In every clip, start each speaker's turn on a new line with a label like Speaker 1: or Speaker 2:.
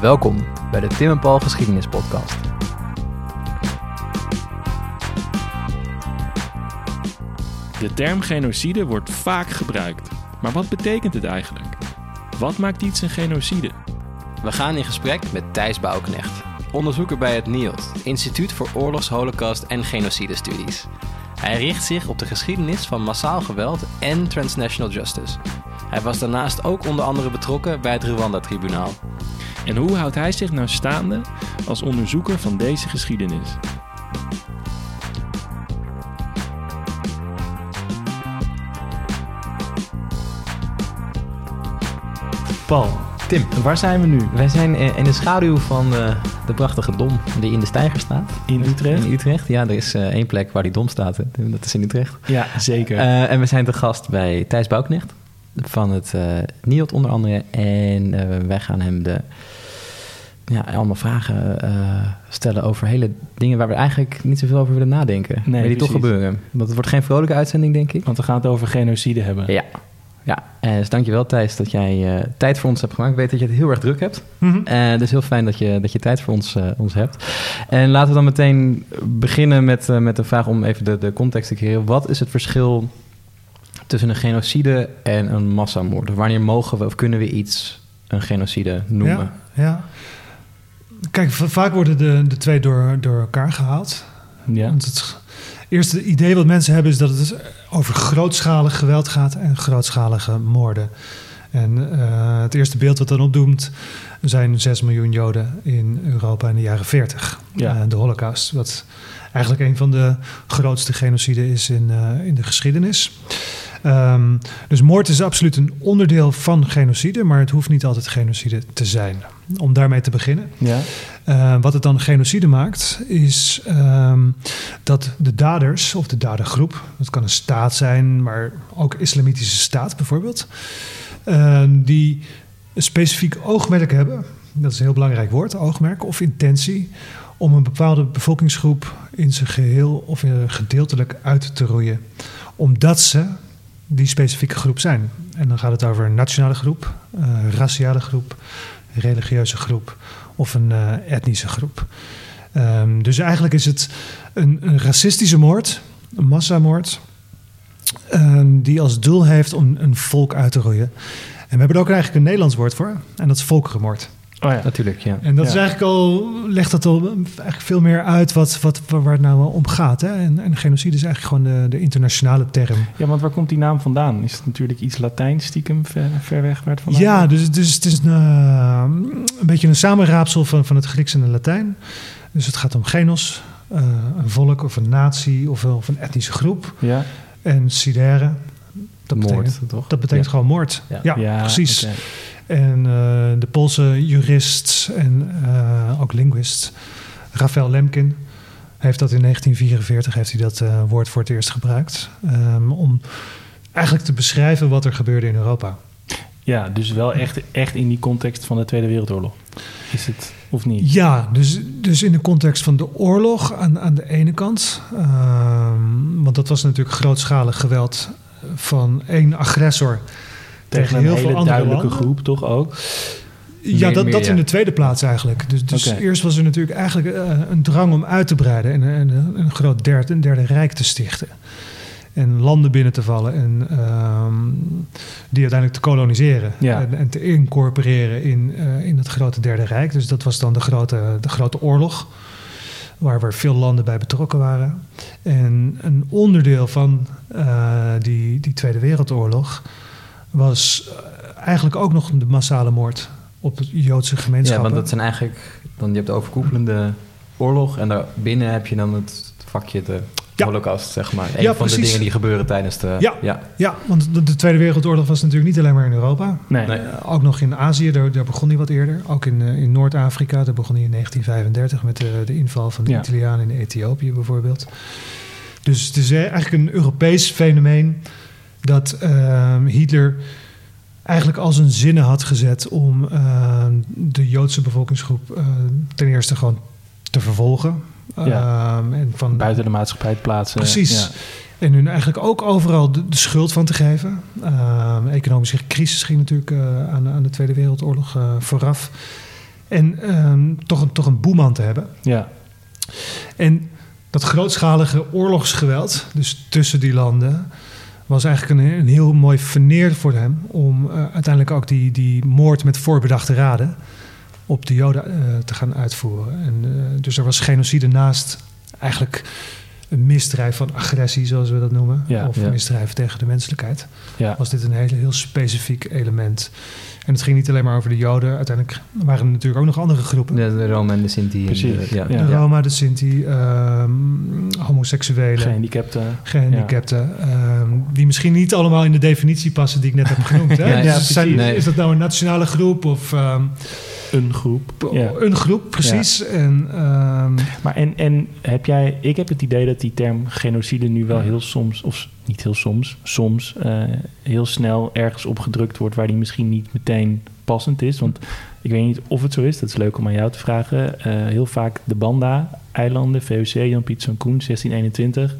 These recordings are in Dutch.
Speaker 1: Welkom bij de Tim en Paul Geschiedenis Podcast.
Speaker 2: De term genocide wordt vaak gebruikt. Maar wat betekent het eigenlijk? Wat maakt iets een genocide?
Speaker 1: We gaan in gesprek met Thijs Bouwknecht, onderzoeker bij het NIOD, Instituut voor Oorlogs, Holocaust en Genocidestudies. Hij richt zich op de geschiedenis van massaal geweld en transnational justice. Hij was daarnaast ook onder andere betrokken bij het Rwanda-tribunaal.
Speaker 2: En hoe houdt hij zich nou staande als onderzoeker van deze geschiedenis?
Speaker 3: Paul,
Speaker 1: Tim,
Speaker 3: waar zijn we nu?
Speaker 1: wij zijn eh, in de schaduw van de, de prachtige dom die in de steiger staat.
Speaker 3: In Utrecht?
Speaker 1: In Utrecht, ja. Er is eh, één plek waar die dom staat. hè. Dat is in Utrecht.
Speaker 3: Ja, zeker.
Speaker 1: Eh, en we zijn te gast bij Thijs Bouwknecht van het eh NIOD onder andere. En eh, wij gaan hem de, ja, allemaal vragen eh, stellen over hele dingen waar we eigenlijk niet zoveel over willen nadenken. maar die toch gebeuren. Want het wordt geen vrolijke uitzending, denk ik.
Speaker 3: Want we gaan het over genocide hebben.
Speaker 1: Ja. Ja, eh, dus dankjewel Thijs dat jij eh, tijd voor ons hebt gemaakt. Ik weet dat je het heel erg druk hebt.
Speaker 3: Mhm.
Speaker 1: Dus heel fijn dat je, dat je tijd voor ons, ons hebt. En laten we dan meteen beginnen met, met de vraag om even de, de context te creëren. Wat is het verschil tussen een genocide en een massamoord? Wanneer mogen we of kunnen we iets een genocide noemen?
Speaker 4: Ja, ja. Kijk, va- vaak worden de, de twee door, door elkaar gehaald.
Speaker 3: Ja.
Speaker 4: Want het eerste idee wat mensen hebben is dat het over grootschalig geweld gaat en grootschalige moorden. En eh, het eerste beeld wat dan opdoemt zijn 6 miljoen Joden in Europa in de jaren 40.
Speaker 3: Ja.
Speaker 4: Eh, de Holocaust, wat eigenlijk een van de grootste genociden is in, eh, in de geschiedenis. Ehm, dus moord is absoluut een onderdeel van genocide, maar het hoeft niet altijd genocide te zijn. Om daarmee te beginnen.
Speaker 3: Ja.
Speaker 4: Eh, wat het dan genocide maakt, is ehm, dat de daders of de dadergroep, dat kan een staat zijn, maar ook islamitische staat bijvoorbeeld, eh, die een specifiek oogmerk hebben, dat is een heel belangrijk woord, oogmerk of intentie, om een bepaalde bevolkingsgroep in zijn geheel of gedeeltelijk uit te roeien, omdat ze die specifieke groep zijn. En dan gaat het over een nationale groep, eh raciale groep, religieuze groep of een eh, etnische groep. Ehm, dus eigenlijk is het een, een racistische moord, een massamoord, ehm, die als doel heeft om een volk uit te roeien. En we hebben er ook eigenlijk een Nederlands woord voor, en dat is volkerenmoord.
Speaker 3: Oh ja.
Speaker 1: Natuurlijk, ja.
Speaker 4: En dat
Speaker 3: Ja.
Speaker 4: is eigenlijk al, legt dat al eigenlijk veel meer uit wat, wat, waar het nou om gaat. Hè? En, en genocide is eigenlijk gewoon de, de internationale term.
Speaker 3: ja, want waar komt die naam vandaan? Is het natuurlijk iets Latijns stiekem ver, ver weg waar het vandaan
Speaker 4: Ja,
Speaker 3: komt?
Speaker 4: dus, dus het is een, eh, een beetje een samenraapsel van, van het Grieks en het Latijn. Dus het gaat om genos, eh, een volk of een natie of, een- of een etnische groep.
Speaker 3: Ja.
Speaker 4: En sidere, dat
Speaker 1: Moord,
Speaker 4: betekent,
Speaker 1: toch?
Speaker 4: dat betekent
Speaker 1: Ja.
Speaker 4: gewoon moord.
Speaker 1: Ja.
Speaker 4: Ja,
Speaker 3: Ja,
Speaker 4: precies. En eh, de Poolse jurist en eh, ook linguist Rafael Lemkin heeft dat in 1944 heeft hij dat eh, woord voor het eerst gebruikt. ehm, om eigenlijk te beschrijven wat er gebeurde in Europa.
Speaker 3: Ja, dus wel echt, echt in die context van de Tweede Wereldoorlog. Is het of niet?
Speaker 4: Ja, dus, dus in de context van de oorlog aan, aan de ene kant. ehm, want dat was natuurlijk grootschalig geweld van één agressor
Speaker 3: Tegen een
Speaker 4: heel veel
Speaker 3: hele
Speaker 4: andere
Speaker 3: duidelijke
Speaker 4: landen.
Speaker 3: groep toch ook?
Speaker 4: Ja,
Speaker 1: Meer-
Speaker 4: dat,
Speaker 1: meer,
Speaker 4: dat
Speaker 1: ja.
Speaker 4: in de tweede plaats eigenlijk. Dus, dus eerst was er natuurlijk eigenlijk eh, een drang om uit te breiden en, en een groot derde, een derde rijk te stichten. En landen binnen te vallen en ehm, die uiteindelijk te koloniseren
Speaker 3: Ja.
Speaker 4: en, en te incorporeren in, eh, in het grote derde rijk. Dus dat was dan de grote, de grote oorlog, waar, waar veel landen bij betrokken waren. En een onderdeel van eh, die, die Tweede Wereldoorlog was eh, eigenlijk ook nog de massale moord op de Joodse
Speaker 1: Ja,
Speaker 4: gemeenschappen.
Speaker 1: want dat zijn eigenlijk... Dan, je hebt de overkoepelende oorlog en daarbinnen heb je dan het vakje de
Speaker 4: Ja.
Speaker 1: holocaust, zeg maar. Een
Speaker 4: Ja,
Speaker 1: van de dingen die gebeuren tijdens de...
Speaker 4: Ja.
Speaker 1: ja.
Speaker 4: Ja, want de, de Tweede Wereldoorlog was natuurlijk niet alleen maar in Europa.
Speaker 3: Nee.
Speaker 1: Nee.
Speaker 4: Eh, ook nog in Azië, daar, daar begon hij wat eerder. Ook in, eh, in Noord-Afrika, daar begon hij in 1935 met de, de inval van de
Speaker 3: Ja.
Speaker 4: Italianen in Ethiopië bijvoorbeeld. Dus het is eigenlijk een Europees fenomeen dat ehm, Hitler eigenlijk al zijn zinnen had gezet om ehm, de Joodse bevolkingsgroep eh, ten eerste gewoon te vervolgen.
Speaker 3: Ja.
Speaker 4: Ehm, en van
Speaker 3: Buiten de maatschappij te plaatsen.
Speaker 4: Precies.
Speaker 3: Ja.
Speaker 4: En hun eigenlijk ook overal de, de schuld van te geven. Economische crisis ging natuurlijk eh, aan, aan de Tweede Wereldoorlog eh, vooraf. En toch, een, toch een boeman te hebben.
Speaker 3: Ja.
Speaker 4: En dat grootschalige oorlogsgeweld, dus tussen die landen, was eigenlijk een, een heel mooi veneer voor hem om eh, uiteindelijk ook die, die moord met voorbedachte raden op de Joden eh, te gaan uitvoeren. En, eh, dus er was genocide naast eigenlijk een misdrijf van agressie, zoals we dat noemen,
Speaker 3: Ja,
Speaker 4: of
Speaker 5: ja.
Speaker 4: misdrijf tegen de menselijkheid,
Speaker 3: Ja.
Speaker 4: was dit een hele, heel specifiek element. En het ging niet alleen maar over de Joden. Uiteindelijk waren er natuurlijk ook nog andere groepen.
Speaker 5: De, de Roma en de Sinti.
Speaker 3: Precies,
Speaker 5: de- ja.
Speaker 3: ja.
Speaker 4: De Roma, de Sinti, ehm, homoseksuelen,
Speaker 3: Gehandicapten.
Speaker 4: gehandicapten. ehm, die misschien niet allemaal in de definitie passen die ik net heb genoemd. Hè?
Speaker 5: Ja,
Speaker 4: Dus zijn- is dat nou een nationale groep of ehm,
Speaker 3: Een groep. Ja.
Speaker 4: een groep, precies. En, ehm,
Speaker 3: Maar en, en heb jij, ik heb het idee dat die term genocide nu wel heel soms, of niet heel soms, soms eh, heel snel ergens opgedrukt wordt waar die misschien niet meteen passend is. Want ik weet niet of het zo is, dat is leuk om aan jou te vragen. Eh, heel vaak de Banda-eilanden, VOC, Jan-Piet Koen, 1621,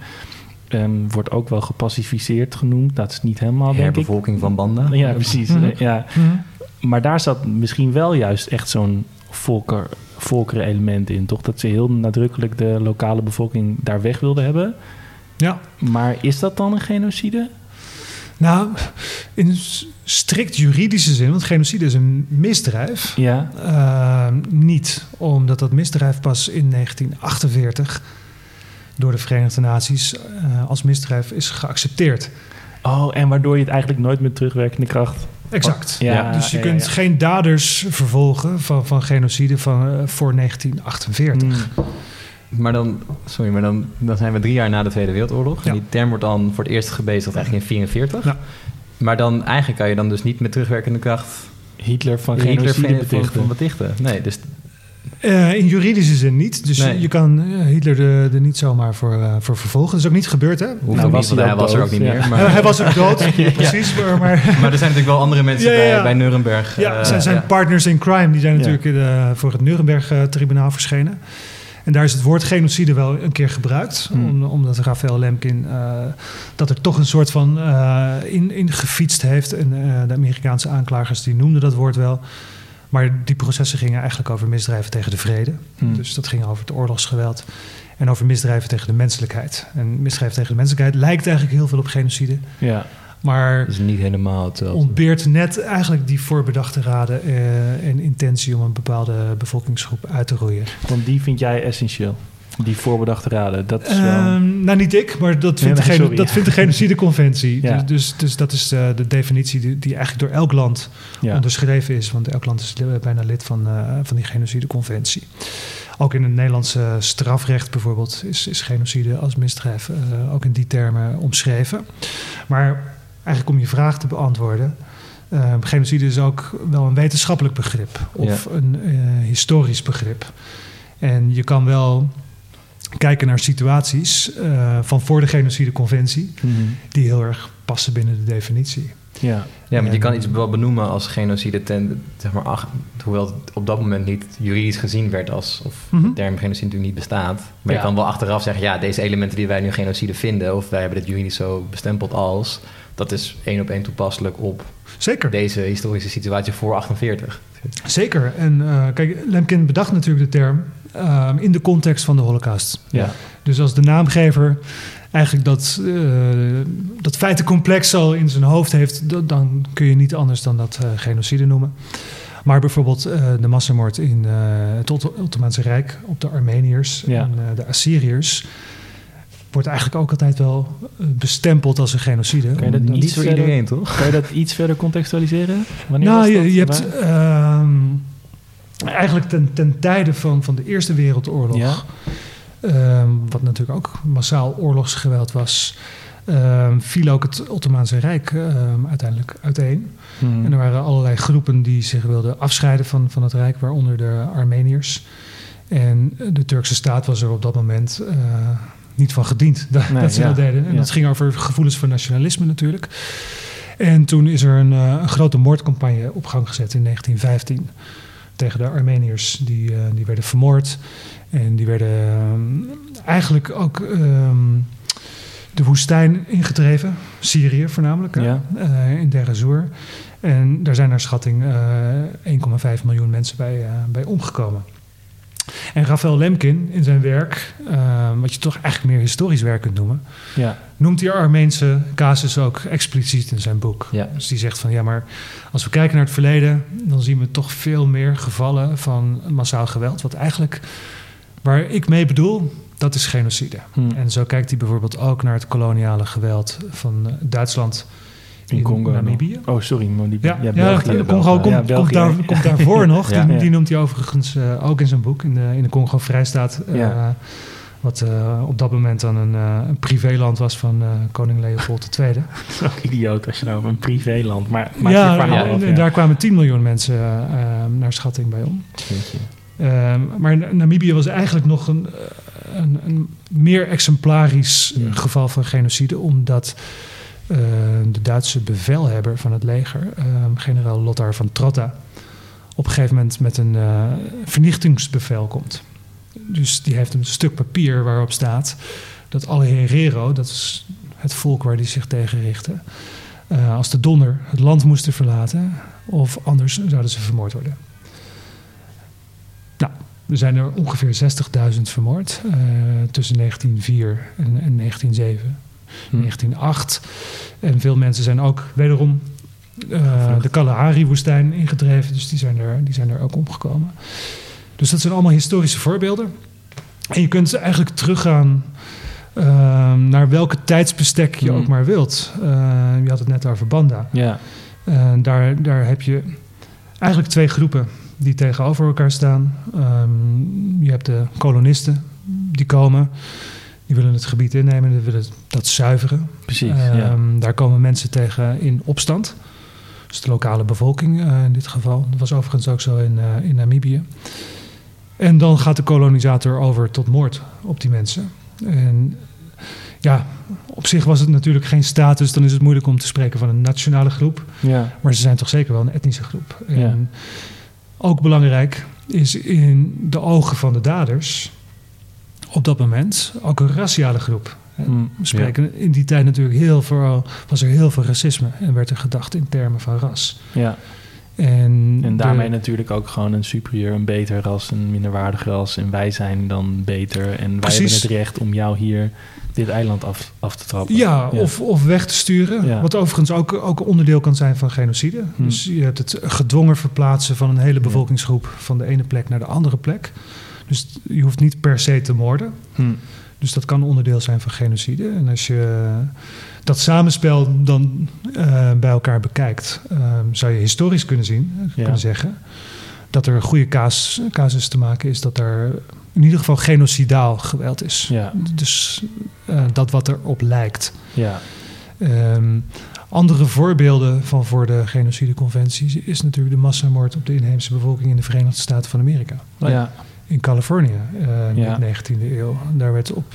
Speaker 3: ehm, wordt ook wel gepacificeerd genoemd. Dat is niet helemaal, denk ik.
Speaker 5: Herbevolking van Banda.
Speaker 3: Ja, precies.
Speaker 4: Mhm.
Speaker 3: Ja. Maar daar zat misschien wel juist echt zo'n volker, volkerenelement in, toch? Dat ze heel nadrukkelijk de lokale bevolking daar weg wilden hebben.
Speaker 4: ja,
Speaker 3: Maar is dat dan een genocide?
Speaker 4: nou, in strikt juridische zin, want genocide is een misdrijf.
Speaker 3: Ja.
Speaker 4: Ehm, niet, omdat dat misdrijf pas in 1948 door de Verenigde Naties eh, als misdrijf is geaccepteerd.
Speaker 3: Oh, en waardoor je het eigenlijk nooit met terugwerkende kracht...
Speaker 4: Exact.
Speaker 3: Ja,
Speaker 4: dus je
Speaker 3: ja,
Speaker 4: kunt
Speaker 3: ja.
Speaker 4: geen daders vervolgen van, van genocide van, eh, voor 1948.
Speaker 3: Hmm.
Speaker 5: Maar dan, sorry, maar dan, dan zijn we drie jaar na de Tweede Wereldoorlog.
Speaker 4: Ja.
Speaker 5: En die term wordt dan voor het eerst gebezigd eigenlijk in 44.
Speaker 4: Ja.
Speaker 5: Maar dan eigenlijk kan je dan dus niet met terugwerkende kracht
Speaker 3: Hitler van
Speaker 5: Hitler
Speaker 3: genocide
Speaker 5: van, van,
Speaker 3: betichten.
Speaker 5: van betichten. Nee, dus
Speaker 4: Eh, in juridische zin niet. Dus
Speaker 5: Nee.
Speaker 4: je kan eh, Hitler er, er niet zomaar voor, eh, voor vervolgen. Dat is ook niet gebeurd, hè?
Speaker 3: Nou, was hij
Speaker 5: hij was er ook
Speaker 3: dood,
Speaker 5: niet
Speaker 3: ja.
Speaker 5: meer. Maar,
Speaker 4: hij was ook dood, precies. Maar, maar
Speaker 5: maar er zijn natuurlijk wel andere mensen
Speaker 4: Ja, ja, ja.
Speaker 5: bij, bij Nuremberg.
Speaker 4: ja, zijn, zijn
Speaker 5: ja.
Speaker 4: partners in crime. Die zijn natuurlijk in voor het Nuremberg-tribunaal verschenen. En daar is het woord genocide wel een keer gebruikt.
Speaker 3: Hmm.
Speaker 4: Om, omdat Rafael Lemkin eh, dat er toch een soort van eh, in, in gefietst heeft. En eh, de Amerikaanse aanklagers die noemden dat woord wel. Maar die processen gingen eigenlijk over misdrijven tegen de vrede.
Speaker 3: Hmm.
Speaker 4: Dus dat ging over het oorlogsgeweld. En over misdrijven tegen de menselijkheid. En misdrijven tegen de menselijkheid lijkt eigenlijk heel veel op genocide.
Speaker 3: Ja.
Speaker 4: Maar
Speaker 5: Dat is niet helemaal hetzelfde.
Speaker 4: ontbeert net eigenlijk die voorbedachte raden eh, en intentie om een bepaalde bevolkingsgroep uit te roeien.
Speaker 3: Want die vind jij essentieel. Die voorbedachte raden. Dat is wel...
Speaker 4: Ehm, nou, niet ik, maar dat vindt,
Speaker 3: nee,
Speaker 4: de, dat vindt de genocideconventie.
Speaker 3: Ja.
Speaker 4: Dus, dus, dus dat is eh, de definitie die, die eigenlijk door elk land
Speaker 3: ja.
Speaker 4: onderschreven is. Want elk land is li- bijna lid van, eh, van die genocideconventie. Ook in het Nederlandse strafrecht bijvoorbeeld is, is genocide als misdrijf eh, ook in die termen omschreven. Maar eigenlijk om je vraag te beantwoorden. eh, genocide is ook wel een wetenschappelijk begrip of een eh, historisch begrip. En je kan wel kijken naar situaties eh, van voor de genocideconventie
Speaker 3: Mhm.
Speaker 4: die heel erg passen binnen de definitie.
Speaker 3: ja.
Speaker 5: Ja, maar je kan iets wel benoemen als genocide, ten, zeg maar, ach, hoewel het op dat moment niet juridisch gezien werd als, of
Speaker 4: Mhm.
Speaker 5: de term genocide natuurlijk niet bestaat. Maar
Speaker 3: Ja.
Speaker 5: je kan wel achteraf zeggen, ja, deze elementen die wij nu genocide vinden, of wij hebben dit juridisch zo bestempeld als, dat is één op één toepasselijk op
Speaker 4: Zeker.
Speaker 5: deze historische situatie voor 48.
Speaker 4: Zeker. En eh, kijk, Lemkin bedacht natuurlijk de term eh, in de context van de Holocaust.
Speaker 3: Ja.
Speaker 4: Dus als de naamgever eigenlijk dat, eh, dat feitencomplex al in zijn hoofd heeft, dat- dan kun je niet anders dan dat eh, genocide noemen. Maar bijvoorbeeld eh, de massamoord in het Otto- Ottomaanse Rijk op de Armeniërs
Speaker 3: Ja.
Speaker 4: en de Assyriërs wordt eigenlijk ook altijd wel bestempeld als een genocide.
Speaker 3: Kan je dat niet
Speaker 5: voor
Speaker 3: verder-
Speaker 5: iedereen, toch?
Speaker 3: Kan je dat iets verder contextualiseren? Wanneer was
Speaker 4: Nou,
Speaker 3: dat?
Speaker 4: je, je hebt
Speaker 3: Waar?
Speaker 4: Eigenlijk ten, ten tijde van, van de Eerste Wereldoorlog,
Speaker 3: Ja.
Speaker 4: ehm, wat natuurlijk ook massaal oorlogsgeweld was, ehm, viel ook het Ottomaanse Rijk ehm, uiteindelijk uiteen.
Speaker 3: Mhm.
Speaker 4: En er waren allerlei groepen die zich wilden afscheiden van, van het Rijk, waaronder de Armeniërs. En de Turkse staat was er op dat moment eh, niet van gediend dat,
Speaker 3: Nee,
Speaker 4: dat ze
Speaker 3: ja.
Speaker 4: dat deden. En
Speaker 3: Ja.
Speaker 4: dat ging over gevoelens van nationalisme natuurlijk. En toen is er een, eh, een grote moordcampagne op gang gezet in 1915 tegen de Armeniërs. Die, eh, die werden vermoord. En die werden ehm, eigenlijk ook. ehm, de woestijn ingedreven, Syrië voornamelijk, hè,
Speaker 3: Ja.
Speaker 4: eh, in Deir. En daar zijn naar schatting eh 1,5 miljoen mensen bij, eh, bij omgekomen. En Raphaël Lemkin in zijn werk, eh, wat je toch eigenlijk meer historisch werk kunt noemen,
Speaker 3: Ja.
Speaker 4: noemt die Armeense casus ook expliciet in zijn boek.
Speaker 5: Ja.
Speaker 4: Dus die zegt van ja, maar als we kijken naar het verleden, dan zien we toch veel meer gevallen van massaal geweld. Wat eigenlijk, waar ik mee bedoel, dat is genocide.
Speaker 3: Hm.
Speaker 4: En zo kijkt hij bijvoorbeeld ook naar het koloniale geweld van eh, Duitsland
Speaker 3: In Congo.
Speaker 4: Namibië.
Speaker 3: Oh, sorry. Monique.
Speaker 4: Ja, ja,
Speaker 3: België.
Speaker 4: Congo
Speaker 3: Ja,
Speaker 4: komt, komt,
Speaker 3: België.
Speaker 4: daar, komt daarvoor nog. Die,
Speaker 3: Ja.
Speaker 4: die noemt hij overigens eh, ook in zijn boek, in de, in de Congo-Vrijstaat. eh,
Speaker 3: Ja.
Speaker 4: Wat eh, op dat moment dan een, eh, een privéland was van eh, koning Leopold II.
Speaker 3: Zo idioot als je nou over een privéland... Maar maak
Speaker 4: ja,
Speaker 3: je verhaal
Speaker 4: en,
Speaker 3: af,
Speaker 4: en
Speaker 3: ja.
Speaker 4: daar kwamen 10 miljoen mensen eh, eh, naar schatting bij om. Ehm, maar Na- Namibië was eigenlijk nog een, eh, een, een meer exemplarisch eh,
Speaker 3: Hmm.
Speaker 4: geval van genocide, omdat eh, de Duitse bevelhebber van het leger, ehm, generaal Lothar van Trotta, op een gegeven moment met een eh, vernichtingsbevel komt. Dus die heeft een stuk papier waarop staat dat alle herero, dat is het volk waar die zich tegen richtte, eh, als de donder het land moesten verlaten of anders zouden ze vermoord worden. Nou, er zijn er ongeveer 60.000 vermoord tussen 1904 en, en 1907,
Speaker 3: Hm.
Speaker 4: 1908. En veel mensen zijn ook wederom eh, de Kalahari-woestijn ingedreven, dus die zijn, er, die zijn er ook omgekomen. Dus dat zijn allemaal historische voorbeelden. En je kunt eigenlijk teruggaan ehm, naar welke tijdsbestek je
Speaker 3: Hmm.
Speaker 4: ook maar wilt. Eh, je had het net over Banda.
Speaker 3: Ja.
Speaker 4: Uh, daar, daar heb je eigenlijk twee groepen die tegenover elkaar staan. Um, je hebt de kolonisten die komen, die willen het gebied innemen, die willen dat zuiveren.
Speaker 3: Precies, ja.
Speaker 4: Daar komen mensen tegen in opstand. Dus de lokale bevolking uh, in dit geval. Dat was overigens ook zo in, uh, in Namibië. En dan gaat de kolonisator over tot moord op die mensen. En ja, op zich was het natuurlijk geen staat, dus dan is het moeilijk om te spreken van een nationale groep.
Speaker 3: Ja.
Speaker 4: Maar ze zijn toch zeker wel een etnische groep. En
Speaker 3: Ja.
Speaker 4: ook belangrijk is in de ogen van de daders op dat moment ook een raciale groep.
Speaker 3: Mm,
Speaker 4: We spreken in die tijd natuurlijk heel veel, was er heel veel racisme en werd er gedacht in termen van ras.
Speaker 3: Ja.
Speaker 4: En,
Speaker 3: En daarmee
Speaker 4: de-
Speaker 3: natuurlijk ook gewoon een superieur, een beter ras, een minderwaardig ras. En wij zijn dan beter. En wij
Speaker 4: Precies.
Speaker 3: hebben het recht om jou hier dit eiland af, af te trappen.
Speaker 4: Ja, Of, of weg te sturen.
Speaker 3: Ja.
Speaker 4: Wat overigens ook, ook een onderdeel kan zijn van genocide.
Speaker 3: Hm.
Speaker 4: Dus je hebt het gedwongen verplaatsen van een hele bevolkingsgroep van de ene plek naar de andere plek. Dus je hoeft niet per se te moorden.
Speaker 3: Hm.
Speaker 4: Dus dat kan onderdeel zijn van genocide. En als je dat samenspel dan eh, bij elkaar bekijkt, eh, zou je historisch kunnen zien, eh,
Speaker 3: Ja.
Speaker 4: kunnen zeggen, dat er een goede casus, casus te maken is dat er in ieder geval genocidaal geweld is.
Speaker 3: Ja.
Speaker 4: Dus eh, dat wat erop lijkt.
Speaker 3: Ja.
Speaker 4: Ehm, andere voorbeelden van voor de genocideconventie is natuurlijk de massamoord op de inheemse bevolking in de Verenigde Staten van Amerika.
Speaker 3: Ja.
Speaker 4: In Californië eh, in
Speaker 3: Ja.
Speaker 4: de 19e eeuw. Daar werd op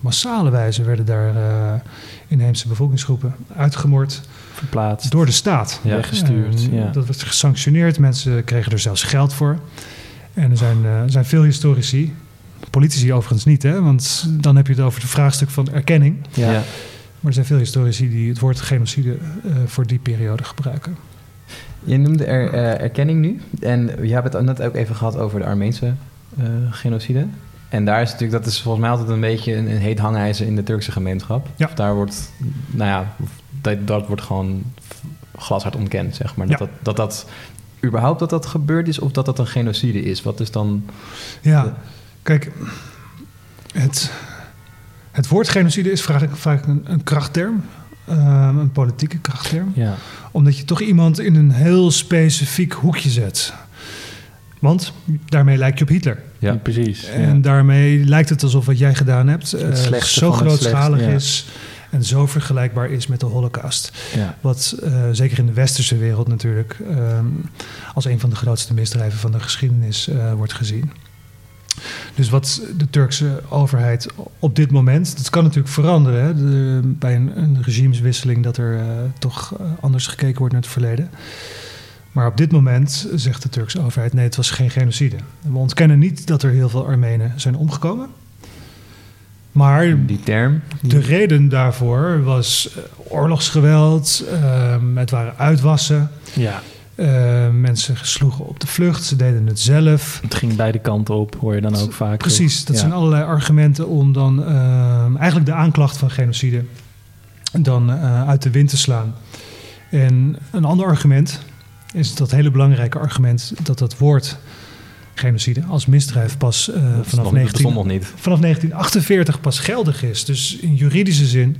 Speaker 4: massale wijze werden daar eh, inheemse bevolkingsgroepen uitgemoord
Speaker 3: Verplaatst.
Speaker 4: door de staat.
Speaker 3: Ja. Weggestuurd,
Speaker 4: En
Speaker 3: ja.
Speaker 4: Dat werd gesanctioneerd. Mensen kregen er zelfs geld voor. En er zijn, eh, er zijn veel historici, politici overigens niet, hè, want dan heb je het over het vraagstuk van erkenning.
Speaker 3: Ja.
Speaker 5: Ja.
Speaker 4: Maar er zijn veel historici die het woord genocide eh, voor die periode gebruiken.
Speaker 5: Je noemde er eh, erkenning nu. En je hebt het net ook even gehad over de Armeense genocide. En daar is natuurlijk, dat is volgens mij altijd een beetje een, een heet hangijzer in de Turkse gemeenschap.
Speaker 4: Ja.
Speaker 5: Of daar wordt, nou ja, dat, dat wordt gewoon glashard ontkend, zeg maar. Dat,
Speaker 4: Ja.
Speaker 5: dat, dat dat überhaupt dat dat gebeurd is of dat dat een genocide is. Wat is dan...
Speaker 4: Ja, kijk, het, het woord genocide is vaak, vaak een, een krachtterm, eh, een politieke krachtterm.
Speaker 3: Ja.
Speaker 4: Omdat je toch iemand in een heel specifiek hoekje zet. Want daarmee lijkt je op Hitler.
Speaker 5: Ja.
Speaker 3: Precies.
Speaker 4: En
Speaker 3: ja.
Speaker 4: daarmee lijkt het alsof wat jij gedaan hebt eh,
Speaker 3: slechtste
Speaker 4: zo
Speaker 3: het
Speaker 4: grootschalig is en zo vergelijkbaar is met de Holocaust.
Speaker 3: Ja.
Speaker 4: Wat eh, zeker in de westerse wereld natuurlijk ehm, als een van de grootste misdrijven van de geschiedenis eh, wordt gezien. Dus wat de Turkse overheid op dit moment, dat kan natuurlijk veranderen hè, de- bij een, een regimeswisseling dat er eh, toch eh, anders gekeken wordt naar het verleden. Maar op dit moment zegt de Turkse overheid: nee, het was geen genocide. We ontkennen niet dat er heel veel Armenen zijn omgekomen. Maar
Speaker 1: Die term.
Speaker 4: de reden daarvoor was eh, oorlogsgeweld, ehm, het waren uitwassen.
Speaker 3: Ja,
Speaker 4: eh, mensen sloegen op de vlucht, ze deden het zelf.
Speaker 3: het ging beide kanten op, hoor je dan ook vaak.
Speaker 4: Precies, dat
Speaker 3: Ja.
Speaker 4: zijn allerlei argumenten om dan ehm, eigenlijk de aanklacht van genocide dan eh, uit de wind te slaan. En een ander argument is dat hele belangrijke argument dat dat woord genocide als misdrijf pas eh, vanaf,
Speaker 1: nog, dat
Speaker 4: 19,
Speaker 1: bestond nog niet.
Speaker 4: vanaf 1948 pas geldig is. Dus in juridische zin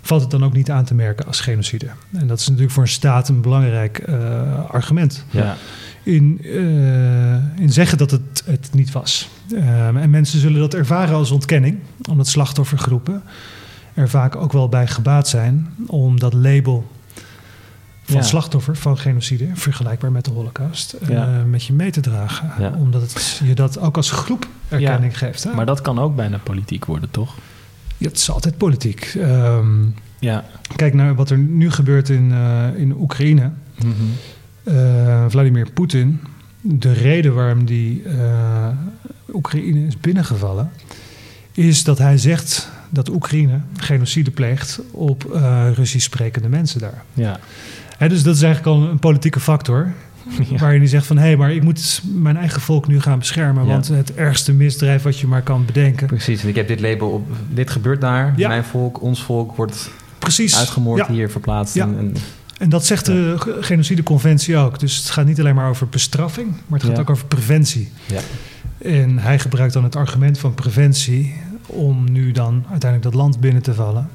Speaker 4: valt het dan ook niet aan te merken als genocide. En dat is natuurlijk voor een staat een belangrijk eh, argument
Speaker 3: Ja,
Speaker 4: in, eh, in zeggen dat het het niet was. En mensen zullen dat ervaren als ontkenning, omdat slachtoffergroepen er vaak ook wel bij gebaat zijn om dat label van
Speaker 3: Ja.
Speaker 4: slachtoffer van genocide, vergelijkbaar met de Holocaust, eh, met je mee te dragen.
Speaker 3: Ja.
Speaker 4: Omdat het je dat ook als groep erkenning geeft. Hè?
Speaker 3: maar dat kan ook bijna politiek worden, toch?
Speaker 4: Ja, het is altijd politiek. Ehm,
Speaker 3: Ja.
Speaker 4: kijk naar wat er nu gebeurt in, eh, in Oekraïne.
Speaker 3: Mhm.
Speaker 4: Eh, Vladimir Poetin, de reden waarom die Oekraïne is binnengevallen, is dat hij zegt dat Oekraïne genocide pleegt op Russisch sprekende mensen daar.
Speaker 3: Ja.
Speaker 4: Dus dat is eigenlijk al een politieke factor.
Speaker 3: Ja.
Speaker 4: Waar je niet zegt van hé, hey, maar ik moet mijn eigen volk nu gaan beschermen.
Speaker 3: Ja.
Speaker 4: Want het ergste misdrijf wat je maar kan bedenken.
Speaker 1: Precies, en ik heb dit label op. Dit gebeurt daar.
Speaker 4: Ja.
Speaker 1: Mijn volk, ons volk wordt
Speaker 4: Precies.
Speaker 1: uitgemoord, hier verplaatst.
Speaker 4: Ja.
Speaker 1: En, en-
Speaker 4: En dat zegt de ge- genocideconventie ook. Dus het gaat niet alleen maar over bestraffing, maar het gaat ook over preventie.
Speaker 1: Ja.
Speaker 4: En hij gebruikt dan het argument van preventie om nu dan uiteindelijk dat land binnen te vallen.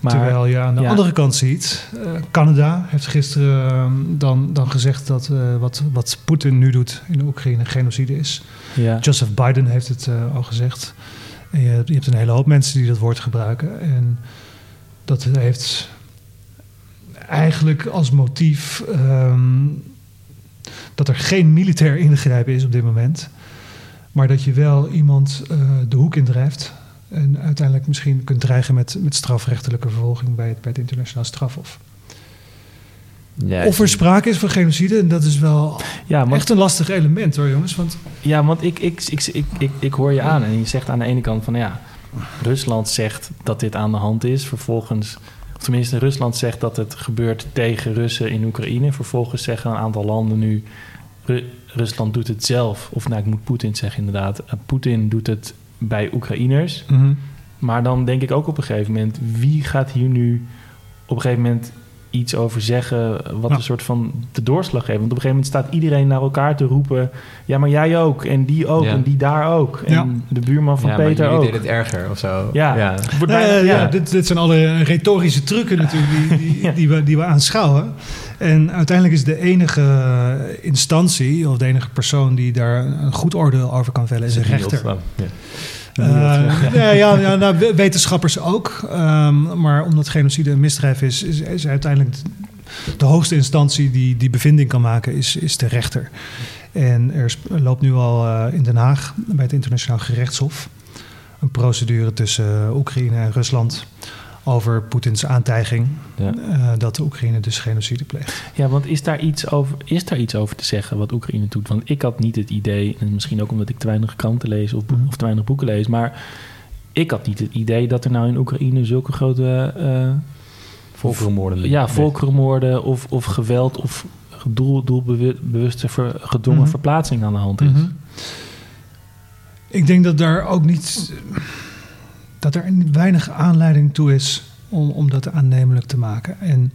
Speaker 3: Maar,
Speaker 4: Terwijl je aan de
Speaker 3: ja.
Speaker 4: andere kant ziet, eh, Canada heeft gisteren eh, dan, dan gezegd dat eh, wat, wat Poetin nu doet in de Oekraïne genocide is.
Speaker 3: ja.
Speaker 4: Joseph Biden heeft het eh, al gezegd. En je, je hebt een hele hoop mensen die dat woord gebruiken. En dat heeft eigenlijk als motief ehm, dat er geen militair ingrijpen is op dit moment. Maar dat je wel iemand de hoek indrijft. En uiteindelijk misschien kunt dreigen met, met strafrechtelijke vervolging bij het, bij het internationaal strafhof.
Speaker 1: ja,
Speaker 4: Of er sprake is van genocide, en dat is wel
Speaker 3: ja, want,
Speaker 4: echt een lastig element hoor jongens. Want
Speaker 3: ja, want ik, ik, ik, ik, ik, ik hoor je aan en je zegt aan de ene kant van ja, Rusland zegt dat dit aan de hand is. Vervolgens, of tenminste, Rusland zegt dat het gebeurt tegen Russen in Oekraïne. Vervolgens zeggen een aantal landen nu, Ru- Rusland doet het zelf. Of nou, ik moet Poetin zeggen inderdaad. Eh, Poetin doet het bij Oekraïners. Maar dan denk ik ook op een gegeven moment, wie gaat hier nu op een gegeven moment iets over zeggen wat
Speaker 4: Ja.
Speaker 3: een soort van de doorslag geeft? Want op een gegeven moment staat iedereen naar elkaar te roepen, ja, maar jij ook en die ook
Speaker 1: Ja.
Speaker 3: en die daar ook en
Speaker 4: Ja.
Speaker 3: de buurman van
Speaker 1: ja, maar
Speaker 3: Peter ook.
Speaker 1: deden het erger of zo.
Speaker 3: Ja.
Speaker 1: ja.
Speaker 4: Ja,
Speaker 3: ja.
Speaker 4: ja, dit, dit zijn alle retorische trucken natuurlijk die, die,
Speaker 3: Ja.
Speaker 4: die, we, die we aanschouwen. En uiteindelijk is de enige instantie of de enige persoon die daar een goed oordeel over kan vellen, is een rechter.
Speaker 1: Ja.
Speaker 4: Eh, ja, ja, ja nou, we- wetenschappers ook. Ehm, maar omdat genocide een misdrijf is, is, is uiteindelijk de hoogste instantie die die bevinding kan maken, is, is de rechter. En er loopt nu al eh, in Den Haag bij het Internationaal Gerechtshof een procedure tussen eh, Oekraïne en Rusland over Poetins aantijging
Speaker 3: Ja.
Speaker 4: eh, dat de Oekraïne dus genocide pleegt.
Speaker 3: Ja, want is daar, iets over, is daar iets over te zeggen wat Oekraïne doet? Want ik had niet het idee, en misschien ook omdat ik te weinig kranten lees of,
Speaker 4: Mhm.
Speaker 3: of te weinig boeken lees, maar ik had niet het idee dat er nou in Oekraïne zulke grote eh,
Speaker 1: Volkerenmoorden.
Speaker 3: ja, volkerenmoorden of, of geweld of doel, doelbewuste ver- gedwongen
Speaker 4: Mhm.
Speaker 3: verplaatsing aan de hand is.
Speaker 4: Mhm. Ik denk dat daar ook niet. Dat er weinig aanleiding toe is om, om dat aannemelijk te maken. En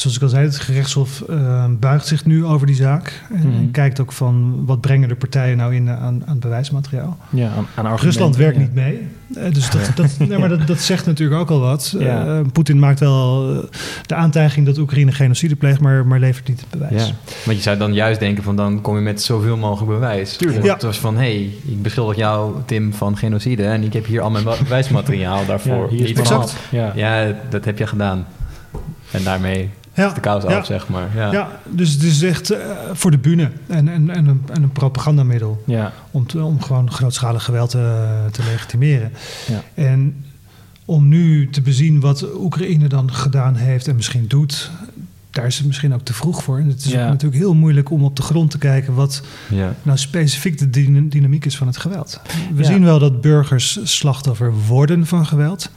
Speaker 4: zoals ik al zei, het gerechtshof eh, buigt zich nu over die zaak. En,
Speaker 3: Mhm.
Speaker 4: en kijkt ook van wat brengen de partijen nou in eh, aan, aan bewijsmateriaal.
Speaker 3: Ja, aan, aan argumenten,
Speaker 4: Rusland werkt
Speaker 3: ja.
Speaker 4: niet mee. Eh, dus dat, dat, nee, maar dat, dat zegt natuurlijk ook al wat.
Speaker 3: Ja.
Speaker 4: Eh, Poetin maakt wel de aantijging dat Oekraïne genocide pleegt, maar, maar levert niet het bewijs.
Speaker 1: Ja, want je zou dan juist denken van dan kom je met zoveel mogelijk bewijs.
Speaker 3: Tuurlijk.
Speaker 4: Ja.
Speaker 1: Het was van, hé, hey, ik beschuldig jou, Tim, van genocide en ik heb hier al mijn bewijsmateriaal daarvoor.
Speaker 3: Ja, hier is. Ja.
Speaker 1: Ja, dat heb je gedaan. En daarmee
Speaker 4: Ja.
Speaker 1: de kous
Speaker 4: Ja.
Speaker 1: af, zeg maar. Ja.
Speaker 4: Ja, dus het is echt eh, voor de bühne en, en, en, een, en een propagandamiddel
Speaker 3: Ja.
Speaker 4: om, te- om gewoon grootschalig geweld te, te legitimeren.
Speaker 3: Ja.
Speaker 4: En om nu te bezien wat Oekraïne dan gedaan heeft en misschien doet, daar is het misschien ook te vroeg voor. En het is
Speaker 3: Ja.
Speaker 4: natuurlijk heel moeilijk om op de grond te kijken wat
Speaker 1: Ja.
Speaker 4: nou specifiek de dyna- dynamiek is van het geweld. We
Speaker 3: Ja.
Speaker 4: zien wel dat burgers slachtoffer worden van geweld,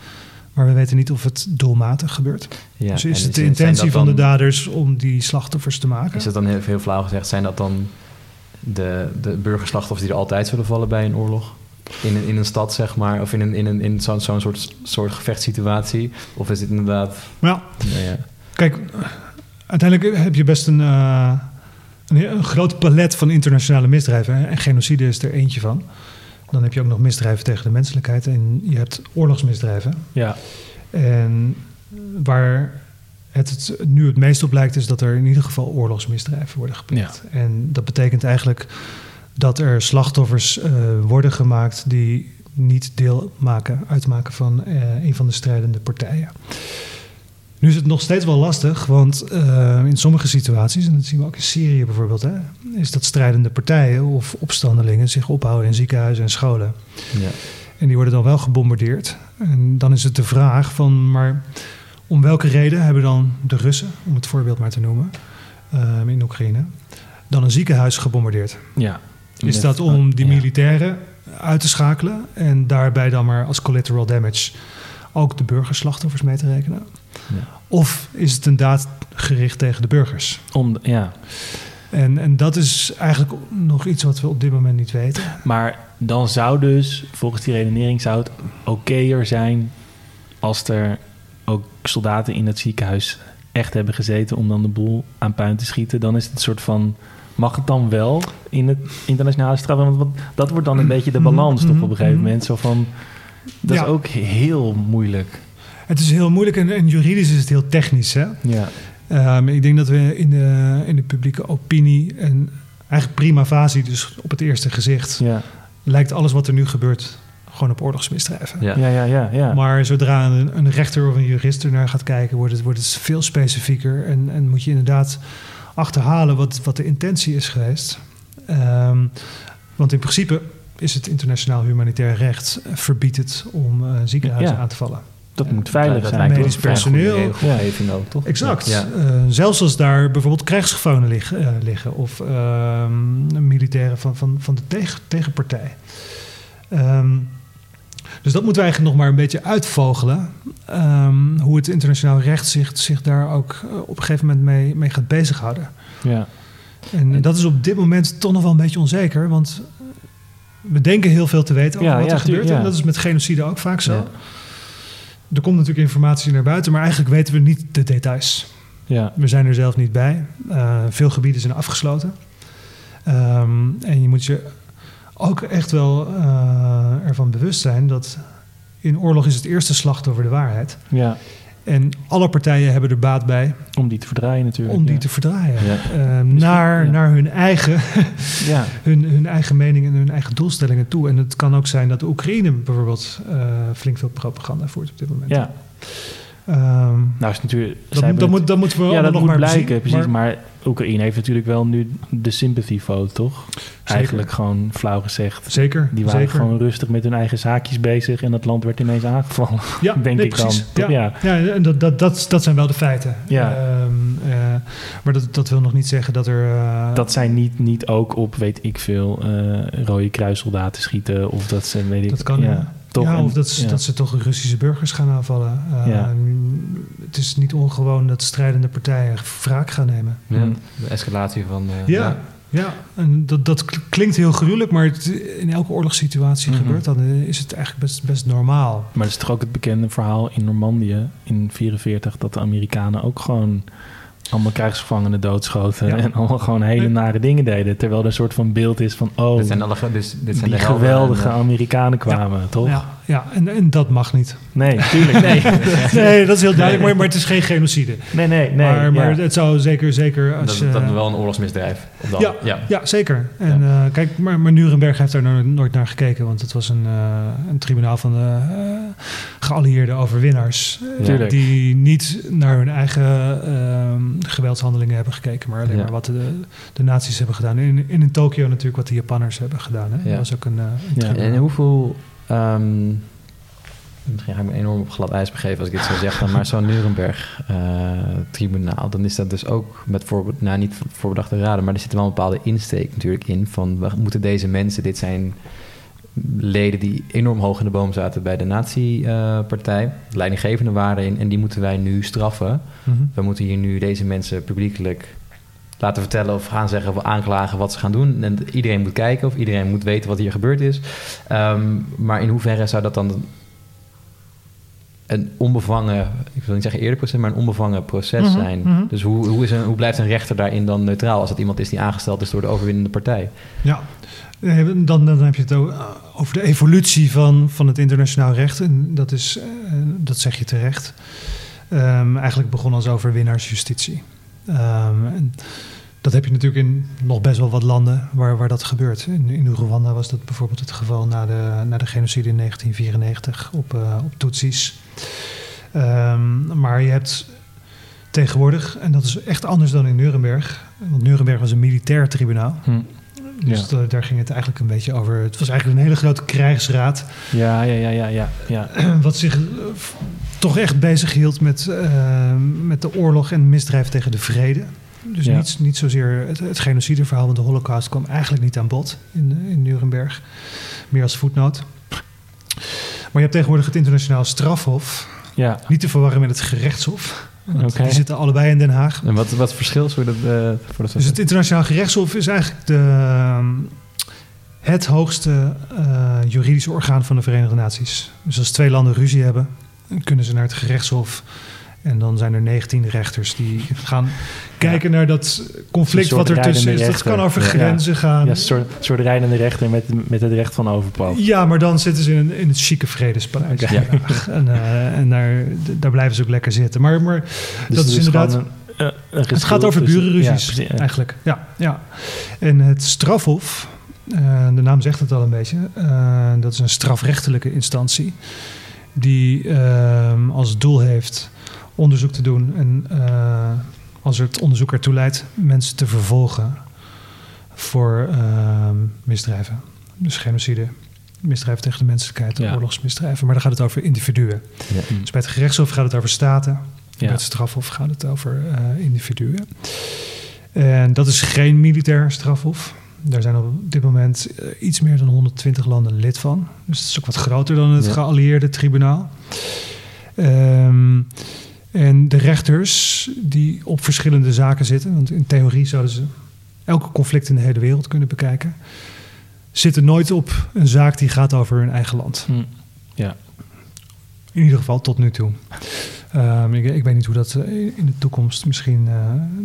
Speaker 4: maar we weten niet of het doelmatig gebeurt.
Speaker 1: Ja,
Speaker 4: dus is het de intentie
Speaker 1: dat
Speaker 4: van de daders om die slachtoffers te maken?
Speaker 1: Is het dan heel, heel flauw gezegd, zijn dat dan de, de burgerslachtoffers die er altijd zullen vallen bij een oorlog? In een, in een stad, zeg maar, of in, een, in, een, in zo'n zo'n soort, soort gevechtssituatie? Of is het inderdaad...
Speaker 4: Ja,
Speaker 1: nou ja,
Speaker 4: Kijk, uiteindelijk heb je best een, eh, een, groot palet van internationale misdrijven. En genocide is er eentje van. Dan heb je ook nog misdrijven tegen de menselijkheid. En je hebt oorlogsmisdrijven.
Speaker 3: Ja,
Speaker 4: En waar het, het nu het meest op lijkt, is dat er in ieder geval oorlogsmisdrijven worden gepleegd. En dat betekent eigenlijk dat er slachtoffers eh, worden gemaakt die niet deel maken, uitmaken van eh, een van de strijdende partijen. Nu is het nog steeds wel lastig, want eh, in sommige situaties, en dat zien we ook in Syrië bijvoorbeeld, hè, is dat strijdende partijen of opstandelingen zich ophouden in ziekenhuizen en scholen.
Speaker 1: ja.
Speaker 4: En die worden dan wel gebombardeerd. En dan is het de vraag van, maar om welke reden hebben dan de Russen, om het voorbeeld maar te noemen, ehm, in Oekraïne, dan een ziekenhuis gebombardeerd?
Speaker 3: ja.
Speaker 4: Is dat om die
Speaker 3: Ja.
Speaker 4: militairen uit te schakelen en daarbij dan maar als collateral damage ook de burgerslachtoffers mee te rekenen? Of is het een daad gericht tegen de burgers?
Speaker 3: Om, ja.
Speaker 4: En, en dat is eigenlijk nog iets wat we op dit moment niet weten.
Speaker 3: Maar dan zou dus, volgens die redenering, zou het okéer zijn als er ook soldaten in het ziekenhuis echt hebben gezeten om dan de boel aan puin te schieten. Dan is het een soort van, mag het dan wel in het internationale straf? Want dat wordt dan een beetje de balans toch op een gegeven moment. Zo van, dat
Speaker 4: Ja.
Speaker 3: is ook heel moeilijk.
Speaker 4: Het is heel moeilijk en, en juridisch is het heel technisch. Hè?
Speaker 3: Ja,
Speaker 4: Um, ik denk dat we in de, in de publieke opinie en eigenlijk prima facie, dus op het eerste gezicht,
Speaker 3: ja,
Speaker 4: lijkt alles wat er nu gebeurt gewoon op oorlogsmisdrijven.
Speaker 1: Ja.
Speaker 3: ja, ja, ja. ja.
Speaker 4: Maar zodra een, een rechter of een jurist er naar gaat kijken, wordt het, wordt het veel specifieker en, en moet je inderdaad achterhalen wat, wat de intentie is geweest. Ehm, want in principe is het internationaal humanitair recht verbiedt het om eh, ziekenhuizen
Speaker 3: Ja.
Speaker 4: aan te vallen.
Speaker 3: Dat moet veilig
Speaker 1: dat
Speaker 3: zijn.
Speaker 1: me
Speaker 4: Medisch personeel.
Speaker 1: regelgeving ook, toch?
Speaker 4: Exact.
Speaker 1: Ja.
Speaker 4: Eh, zelfs als daar bijvoorbeeld krijgsgevangenen lig- eh, liggen of ehm, militairen van, van, van de tegen, tegenpartij. Ehm, dus dat moeten we eigenlijk nog maar een beetje uitvogelen. ehm, hoe het internationaal recht zich, zich daar ook eh, op een gegeven moment mee, mee gaat bezighouden.
Speaker 3: Ja.
Speaker 4: En dat is op dit moment toch nog wel een beetje onzeker, want we denken heel veel te weten over
Speaker 3: Ja,
Speaker 4: wat
Speaker 3: ja,
Speaker 4: er gebeurt. En dat is met genocide ook vaak zo. Er komt natuurlijk informatie naar buiten, maar eigenlijk weten we niet de details.
Speaker 3: Ja.
Speaker 4: We zijn er zelf niet bij. Eh, veel gebieden zijn afgesloten. Ehm, en je moet je ook echt wel eh, ervan bewust zijn dat in oorlog is het eerste slachtoffer de waarheid.
Speaker 3: ja,
Speaker 4: En alle partijen hebben er baat bij
Speaker 3: om die te verdraaien natuurlijk.
Speaker 4: om die
Speaker 3: ja.
Speaker 4: te verdraaien.
Speaker 1: Ja.
Speaker 4: Ehm, naar,
Speaker 3: ja.
Speaker 4: naar hun, eigen,
Speaker 3: Ja,
Speaker 4: hun, hun eigen mening en hun eigen doelstellingen toe. En het kan ook zijn dat de Oekraïne bijvoorbeeld eh, flink veel propaganda voert op dit moment.
Speaker 3: ja.
Speaker 4: Ehm,
Speaker 3: Nou is natuurlijk...
Speaker 4: dat, dat,
Speaker 3: het-
Speaker 4: moet, dat moeten we
Speaker 3: ja, dat
Speaker 4: nog
Speaker 3: moet
Speaker 4: maar
Speaker 3: blijken,
Speaker 4: bezien.
Speaker 3: precies.
Speaker 4: Maar-
Speaker 3: Maar, Oekraïne heeft natuurlijk wel nu de sympathy vote, toch? Eigenlijk gewoon flauw gezegd.
Speaker 4: Zeker.
Speaker 3: Die waren
Speaker 4: zeker.
Speaker 3: gewoon rustig met hun eigen zaakjes bezig en dat land werd ineens aangevallen.
Speaker 4: Ja,
Speaker 3: denk
Speaker 4: nee,
Speaker 3: ik dan,
Speaker 4: precies. Ja,
Speaker 3: Ja.
Speaker 4: ja. en dat, dat, dat, dat zijn wel de feiten.
Speaker 3: Ja.
Speaker 4: Ehm, eh, maar dat, dat wil nog niet zeggen dat er... eh,
Speaker 3: Dat zij niet, niet ook op, weet ik veel, eh rode kruissoldaten schieten. Of dat ze, weet ik...
Speaker 4: Dat kan,
Speaker 3: ja. Toch?
Speaker 4: ja, of dat, ze-
Speaker 3: ja.
Speaker 4: dat ze toch Russische burgers gaan aanvallen. Eh,
Speaker 3: Ja.
Speaker 4: Het is niet ongewoon dat strijdende partijen wraak gaan nemen.
Speaker 1: Ja, de escalatie van... eh,
Speaker 4: Ja, ja. en dat, dat klinkt heel gruwelijk, maar het, in elke oorlogssituatie
Speaker 3: Mhm.
Speaker 4: gebeurt dat. Dan is het eigenlijk best, best normaal.
Speaker 3: Maar dat is toch ook het bekende verhaal in Normandië in 44 dat de Amerikanen ook gewoon allemaal krijgsgevangenen doodschoten
Speaker 4: Ja.
Speaker 3: en allemaal gewoon hele nare dingen deden. Terwijl er een soort van beeld is van, oh,
Speaker 1: Dit zijn alle, dus, dit zijn
Speaker 3: die geweldige
Speaker 1: en, eh,
Speaker 3: Amerikanen kwamen, toch?
Speaker 4: Ja, ja en, en dat mag niet.
Speaker 3: Nee, tuurlijk, nee.
Speaker 4: Nee, dat is heel duidelijk, maar, maar het is geen genocide.
Speaker 3: Nee, nee, nee.
Speaker 4: maar maar
Speaker 3: ja.
Speaker 4: het zou zeker, zeker als
Speaker 1: dat,
Speaker 4: je...
Speaker 1: dat is wel een oorlogsmisdrijf. Dan,
Speaker 4: Ja.
Speaker 1: ja.
Speaker 4: Ja, zeker. En eh, kijk, maar, maar Nuremberg heeft daar no- nooit naar gekeken, want het was een, eh, een tribunaal van de eh, geallieerde overwinnaars. eh. Die niet naar hun eigen ehm, geweldshandelingen hebben gekeken, maar alleen
Speaker 1: Ja.
Speaker 4: maar wat de, de nazi's hebben gedaan. In, in, in Tokio natuurlijk wat de Japanners hebben gedaan. Hè?
Speaker 1: Ja.
Speaker 4: Dat was ook een, eh, een.
Speaker 1: En hoeveel... ehm, misschien ga ik me enorm op glad ijs begeven als ik dit zo zeg, dan, maar zo'n Nuremberg-tribunaal, dan is dat dus ook met voor, nou, niet voorbedachte raden, maar er zit wel een bepaalde insteek natuurlijk in van we moeten deze mensen, dit zijn leden die enorm hoog in de boom zaten bij de nazi-partij, leidinggevende waren in, en die moeten wij nu straffen.
Speaker 4: Mhm.
Speaker 1: We moeten hier nu deze mensen publiekelijk laten vertellen of gaan zeggen of aanklagen wat ze gaan doen. En iedereen moet kijken of iedereen moet weten wat hier gebeurd is. Ehm, maar in hoeverre zou dat dan een onbevangen, ik wil niet zeggen eerder proces, maar een onbevangen proces
Speaker 4: Mhm,
Speaker 1: zijn?
Speaker 4: mhm.
Speaker 1: Dus hoe, hoe, is een, hoe blijft een rechter daarin dan neutraal als dat iemand is die aangesteld is door de overwinnende partij?
Speaker 4: Ja, dan, dan heb je het over de evolutie van, van het internationaal recht. En dat, is, eh, dat zeg je terecht. Ehm, eigenlijk begon als overwinnaarsjustitie. Ehm, en dat heb je natuurlijk in nog best wel wat landen waar, waar dat gebeurt. In, in Rwanda was dat bijvoorbeeld het geval na de, na de genocide in 1994 op, eh, op Tutsis. Ehm, maar je hebt tegenwoordig, en dat is echt anders dan in Nuremberg, want Nuremberg was een militair tribunaal.
Speaker 3: Hm.
Speaker 4: Dus
Speaker 3: Ja.
Speaker 4: da- daar ging het eigenlijk een beetje over. Het was eigenlijk een hele grote krijgsraad.
Speaker 3: Ja, ja, ja, ja, ja. ja.
Speaker 4: Wat zich eh, toch echt bezig hield met, eh, met de oorlog en misdrijf tegen de vrede. Dus
Speaker 3: Ja.
Speaker 4: niet, niet zozeer het, het genocideverhaal, want de holocaust kwam eigenlijk niet aan bod in, eh, in Nuremberg. Meer als voetnoot. Maar je hebt tegenwoordig het internationaal strafhof.
Speaker 3: ja.
Speaker 4: Niet te verwarren met het gerechtshof. Die zitten allebei in Den Haag.
Speaker 1: En wat, wat is verschil? Sorry, dat, eh, voor de
Speaker 4: Dus het internationaal gerechtshof is eigenlijk de, ehm, het hoogste eh, juridische orgaan van de Verenigde Naties. Dus als twee landen ruzie hebben, kunnen ze naar het gerechtshof. En dan zijn er 19 rechters die gaan kijken naar dat conflict wat er tussen is. Dat kan over
Speaker 3: Ja.
Speaker 4: grenzen gaan.
Speaker 3: Ja, een soort, soort rijdende rechter met, met het recht van overpoot.
Speaker 4: Ja, maar dan zitten ze in, een- in het chique vredespaleis. Haag. En, eh, en daar, daar blijven ze ook lekker zitten. Maar, maar
Speaker 3: Dus
Speaker 4: dat is inderdaad...
Speaker 3: een- eh, een
Speaker 4: Het gaat over burenruzies
Speaker 3: Ja, ja.
Speaker 4: eigenlijk. Ja, ja. En het strafhof, eh, de naam zegt het al een beetje, dat is een strafrechtelijke instantie die ehm, als doel heeft onderzoek te doen en eh, als het onderzoek ertoe leidt mensen te vervolgen voor ehm, misdrijven. Dus genocide, misdrijven tegen de menselijkheid,
Speaker 3: Ja.
Speaker 4: oorlogsmisdrijven. Maar dan gaat het over individuen.
Speaker 1: Ja.
Speaker 4: Dus bij het gerechtshof gaat het over staten.
Speaker 3: Ja.
Speaker 4: Bij het strafhof gaat het over eh, individuen. En dat is geen militair strafhof. Daar zijn op dit moment eh, iets meer dan 120 landen lid van. Dus het is ook wat groter dan het geallieerde tribunaal. Ehm, en de rechters die op verschillende zaken zitten, want in theorie zouden ze elke conflict in de hele wereld kunnen bekijken, zitten nooit op een zaak die gaat over hun eigen land.
Speaker 3: Hm. Ja.
Speaker 4: In ieder geval tot nu toe. Ehm, ik, ik weet niet hoe dat eh, in de toekomst misschien eh,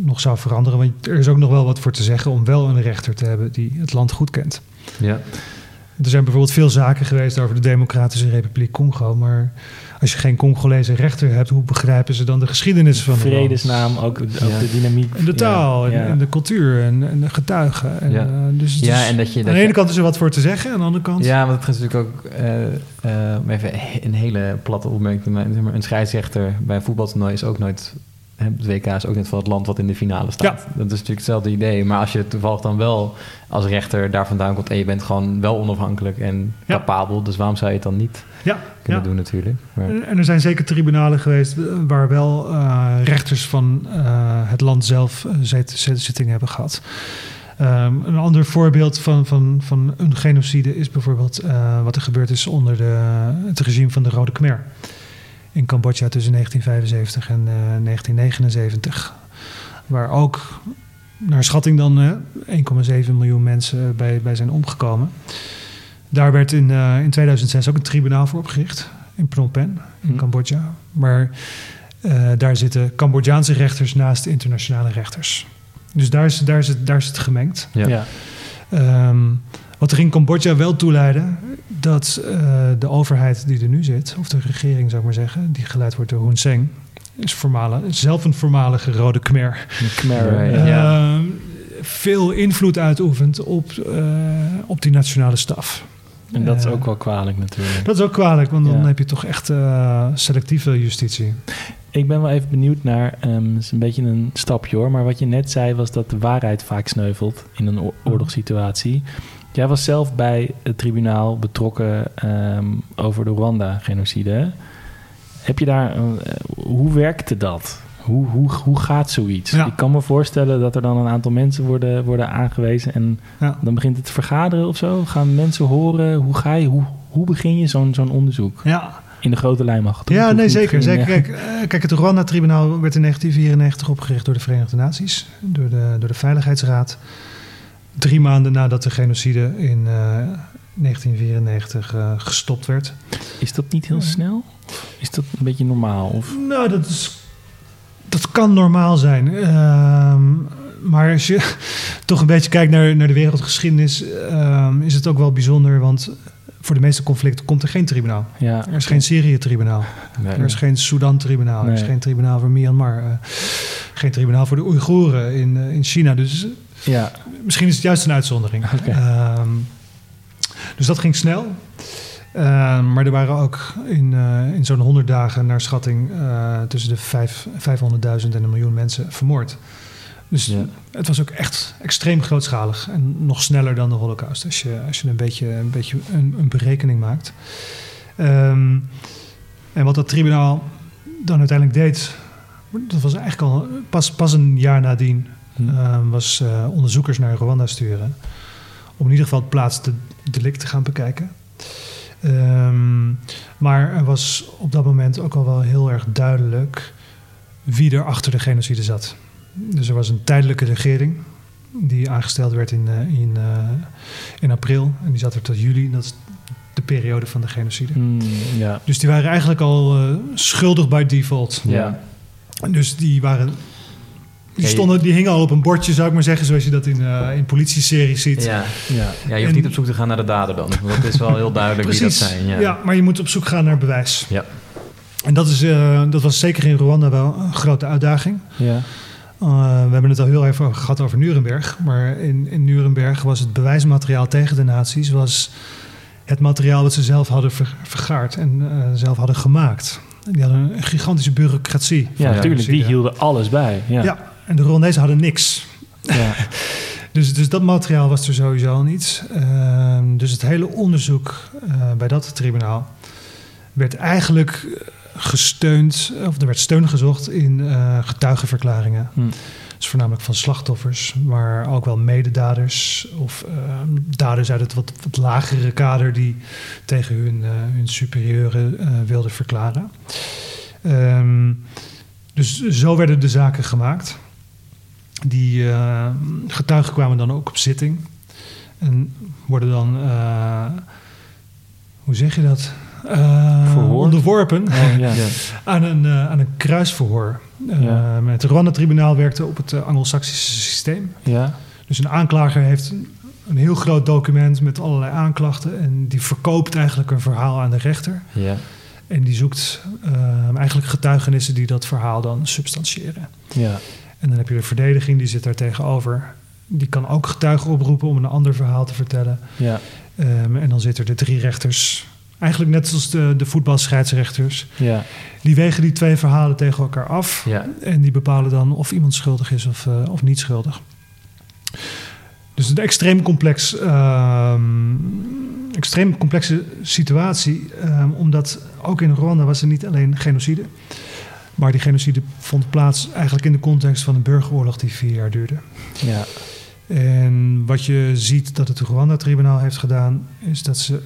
Speaker 4: nog zou veranderen. Want er is ook nog wel wat voor te zeggen om wel een rechter te hebben die het land goed kent.
Speaker 1: Ja.
Speaker 4: Er zijn bijvoorbeeld veel zaken geweest over de Democratische Republiek Congo. Maar als je geen Congolese rechter hebt, hoe begrijpen ze dan de geschiedenis van land?
Speaker 3: Vredesnaam, ook, ook
Speaker 1: Ja.
Speaker 3: de dynamiek.
Speaker 4: En de taal
Speaker 3: Ja,
Speaker 4: en,
Speaker 3: ja.
Speaker 4: en de cultuur en, en de getuigen. En,
Speaker 1: Ja.
Speaker 4: eh, dus het
Speaker 1: Ja,
Speaker 4: is-
Speaker 1: en dat je-
Speaker 4: aan de ene
Speaker 1: je-
Speaker 4: kant is er wat voor te zeggen. Aan de andere kant...
Speaker 1: Ja, want het is natuurlijk ook eh, eh, om even een hele platte opmerking maar, Een scheidsrechter bij een voetbaltoernooi is ook nooit. Het WK is ook net van het land wat in de finale staat. Dat is natuurlijk hetzelfde idee. Maar als je toevallig dan wel als rechter daar vandaan komt en je bent gewoon wel onafhankelijk en
Speaker 4: Ja.
Speaker 1: capabel, dus waarom zou je het dan niet
Speaker 4: ja,
Speaker 1: kunnen doen natuurlijk? Maar,
Speaker 4: En er zijn zeker tribunalen geweest eh, waar wel eh, rechters van eh, het land zelf eh, zit- zit- zitting hebben gehad. Ehm, een ander voorbeeld van, van, van een genocide is bijvoorbeeld wat er gebeurd is onder de, het regime van de Rode Khmer. In Cambodja tussen 1975 en eh, 1979. Waar ook, naar schatting dan, eh, 1,7 miljoen mensen bij, bij zijn omgekomen. Daar werd in, eh, in 2006 ook een tribunaal voor opgericht. In Phnom Penh, in
Speaker 3: Hm.
Speaker 4: Cambodja. Maar eh, daar zitten Cambodjaanse rechters naast de internationale rechters. Dus daar is, daar is, het, daar is het gemengd.
Speaker 1: ja.
Speaker 3: Ja.
Speaker 4: Ehm, wat er in Cambodja wel toe leidde, dat eh, de overheid die er nu zit, of de regering zou ik maar zeggen, die geleid wordt door Hun Sen, is voormalig, zelf een voormalige rode Khmer,
Speaker 3: Khmer, ja.
Speaker 4: Ehm, veel invloed uitoefent op, eh, op die nationale staf.
Speaker 3: En dat is
Speaker 4: Eh,
Speaker 3: ook wel kwalijk natuurlijk.
Speaker 4: Dat is ook kwalijk, want dan
Speaker 3: Ja.
Speaker 4: heb je toch echt eh, selectieve justitie.
Speaker 3: Ik ben wel even benieuwd naar, ehm het is een beetje een stapje hoor, maar wat je net zei was dat de waarheid vaak sneuvelt in een oor- oorlogssituatie. Jij was zelf bij het tribunaal betrokken ehm, over de Rwanda-genocide. Heb je daar... eh, hoe werkte dat? Hoe, hoe, hoe gaat zoiets?
Speaker 4: Ja.
Speaker 3: Ik kan me voorstellen dat er dan een aantal mensen worden, worden aangewezen... en
Speaker 4: Ja.
Speaker 3: dan begint het te vergaderen of zo. Gaan mensen horen? Hoe, ga je, hoe, hoe begin je zo'n zo'n onderzoek?
Speaker 4: Ja,
Speaker 3: In de grote lijnmacht.
Speaker 4: Ja,
Speaker 3: Hoe-
Speaker 4: nee, zeker. zeker. Kijk, eh, kijk, het Rwanda-tribunaal werd in 1994 opgericht door de Verenigde Naties, door de, door de Veiligheidsraad. Drie maanden nadat de genocide in eh, 1994 eh, gestopt werd.
Speaker 3: Is dat niet heel snel? Is dat een beetje normaal? Of?
Speaker 4: Nou, dat, is, dat kan normaal zijn. Ehm, maar als je toch een beetje kijkt naar, naar de wereldgeschiedenis, ehm, is het ook wel bijzonder. Want voor de meeste conflicten komt er geen tribunaal.
Speaker 3: Ja,
Speaker 4: Er is geen Syrië-tribunaal.
Speaker 1: Nee.
Speaker 4: Er is geen Sudan-tribunaal. Er is geen tribunaal voor Myanmar. eh, geen tribunaal voor de Oeigoeren in, eh, in China. Dus
Speaker 3: ja.
Speaker 4: misschien is het juist een uitzondering. Ehm, dus dat ging snel. Ehm, maar er waren ook in, eh, in zo'n 100 dagen naar schatting eh, tussen de vijf- 500.000 en een miljoen mensen vermoord. Dus
Speaker 1: Ja.
Speaker 4: het was ook echt extreem grootschalig en nog sneller dan de Holocaust, als je, als je een beetje, een, beetje een, een berekening maakt. Ehm, en wat dat tribunaal dan uiteindelijk deed, dat was eigenlijk al pas, pas een jaar nadien,
Speaker 3: Hm.
Speaker 4: ehm, was eh, onderzoekers naar Rwanda sturen. Om in ieder geval het plaatsdelict te gaan bekijken. Ehm, maar er was op dat moment ook al wel heel erg duidelijk wie er achter de genocide zat. Dus er was een tijdelijke regering die aangesteld werd in, eh, in, eh, in april. En die zat er tot juli. Dat is de periode van de genocide.
Speaker 3: Hmm, ja.
Speaker 4: Dus die waren eigenlijk al eh, schuldig bij default.
Speaker 3: Ja.
Speaker 4: Dus die waren. Die, stonden, die hingen al op een bordje, zou ik maar zeggen, zoals je dat in, eh in politieseries ziet.
Speaker 1: Ja.
Speaker 3: ja.
Speaker 1: ja, je hoeft
Speaker 4: En-
Speaker 1: niet op zoek te gaan naar de dader dan. Want dat is wel heel duidelijk wie dat zijn. Ja.
Speaker 4: Ja. maar je moet op zoek gaan naar bewijs.
Speaker 1: Ja.
Speaker 4: En dat, is, dat was zeker in Rwanda wel een grote uitdaging.
Speaker 3: ja.
Speaker 4: Uh, we hebben het al heel even gehad over Nuremberg. Maar in, in Nuremberg was het bewijsmateriaal tegen de nazi's... was het materiaal dat ze zelf hadden ver- vergaard en eh, zelf hadden gemaakt. Die hadden een gigantische bureaucratie.
Speaker 3: Ja, natuurlijk. Die hielden alles bij. Ja.
Speaker 4: Ja. en de Rwandezen hadden niks.
Speaker 3: Ja.
Speaker 4: Dus, dus dat materiaal was er sowieso al niet. Ehm, dus het hele onderzoek eh, bij dat tribunaal werd eigenlijk gesteund, of er werd steun gezocht in eh, getuigenverklaringen.
Speaker 3: Hm.
Speaker 4: Dus voornamelijk van slachtoffers, maar ook wel mededaders of ehm, daders uit het wat, wat lagere kader die tegen hun, eh, hun superieuren eh, wilden verklaren. Ehm, dus zo werden de zaken gemaakt. Die eh, getuigen kwamen dan ook op zitting en worden dan, hoe zeg je dat? Eh, onderworpen
Speaker 3: Oh,
Speaker 4: aan een, eh, aan een kruisverhoor. Eh,
Speaker 3: Ja.
Speaker 4: Het Rwanda-tribunaal werkte op het Anglo-Saxische systeem.
Speaker 3: ja.
Speaker 4: Dus een aanklager heeft een, heel groot document met allerlei aanklachten... en die verkoopt eigenlijk een verhaal aan de rechter.
Speaker 1: Ja.
Speaker 4: En die zoekt eigenlijk getuigenissen die dat verhaal dan substantiëren.
Speaker 3: ja.
Speaker 4: En dan heb je de verdediging, die zit daar tegenover. Die kan ook getuigen oproepen om een ander verhaal te vertellen.
Speaker 3: ja.
Speaker 4: Ehm, en dan zitten er de drie rechters... Eigenlijk net zoals de, de voetbalscheidsrechters.
Speaker 3: ja.
Speaker 4: Die wegen die twee verhalen tegen elkaar af.
Speaker 1: Ja.
Speaker 4: En die bepalen dan of iemand schuldig is of, eh, of niet schuldig. Dus een extreem complex, ehm, extreem complexe situatie. ehm, omdat ook in Rwanda was er niet alleen genocide. Maar die genocide vond plaats eigenlijk in de context van een burgeroorlog die vier jaar duurde.
Speaker 3: ja.
Speaker 4: En wat je ziet dat het Rwanda-tribunaal heeft gedaan, is dat ze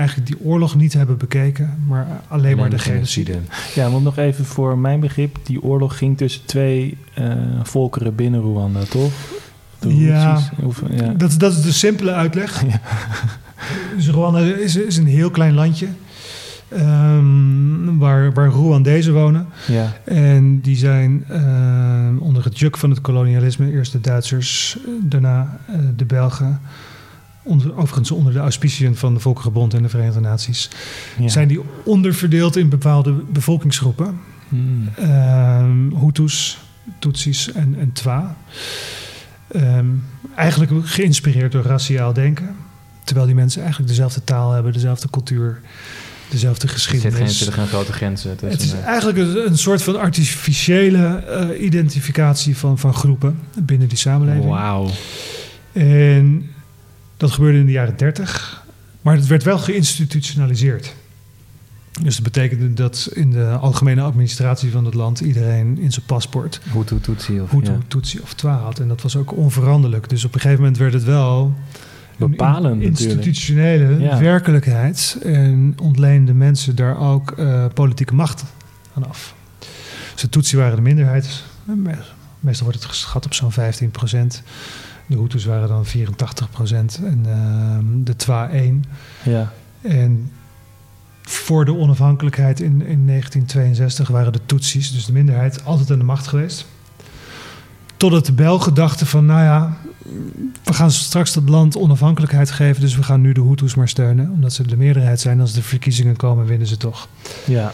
Speaker 4: eigenlijk die oorlog niet hebben bekeken, maar alleen maar de genocide.
Speaker 3: Ja, want nog even voor mijn begrip. Die oorlog ging tussen twee eh, volkeren binnen Rwanda, toch?
Speaker 4: Ja.
Speaker 3: Of, ja.
Speaker 4: Dat, dat is de simpele uitleg.
Speaker 3: Ja.
Speaker 4: Dus Rwanda is, is een heel klein landje. ehm, waar, waar Rwandezen wonen.
Speaker 3: ja.
Speaker 4: En die zijn ehm, onder het juk van het kolonialisme, eerst de Duitsers, eh, daarna eh, de Belgen. Onder, overigens onder de auspiciën van de Volkerenbond en de Verenigde Naties.
Speaker 3: ja.
Speaker 4: Zijn die onderverdeeld in bepaalde bevolkingsgroepen.
Speaker 3: Hmm.
Speaker 4: Ehm, Hutus, Tutsis en, en Twa. Ehm, eigenlijk geïnspireerd door raciaal denken. Terwijl die mensen eigenlijk dezelfde taal hebben, dezelfde cultuur, dezelfde
Speaker 1: Er zitten geen,
Speaker 4: geschiedenis.
Speaker 1: grote grenzen tussen.
Speaker 4: Het is
Speaker 1: nee.
Speaker 4: eigenlijk een, een soort van artificiële eh, identificatie van, van groepen binnen die samenleving.
Speaker 3: Wauw.
Speaker 4: En Dat gebeurde in de jaren 30, maar het werd wel geïnstitutionaliseerd. Dus dat betekende dat in de algemene administratie van het land iedereen in zijn paspoort
Speaker 1: Hutu, Tutsi of...
Speaker 4: Hutu,
Speaker 1: ja.
Speaker 4: Tutsi of Twa had. En dat was ook onveranderlijk. Dus op een gegeven moment werd het wel
Speaker 3: Bepalend natuurlijk.
Speaker 4: institutionele werkelijkheid. En ontleende mensen daar ook eh, politieke macht aan af. Dus de Tutsi waren de minderheid. Me- Meestal wordt het geschat op zo'n 15 De Hutus waren dan 84% En ehm, de Twa 1.
Speaker 3: Ja,
Speaker 4: En voor de onafhankelijkheid in, in 1962 waren de Tutsis, dus de minderheid, altijd aan de macht geweest. Totdat de Belgen dachten van, nou ja, we gaan straks dat land onafhankelijkheid geven, dus we gaan nu de Hutus maar steunen. Omdat ze de meerderheid zijn, als de verkiezingen komen, winnen ze toch.
Speaker 3: ja,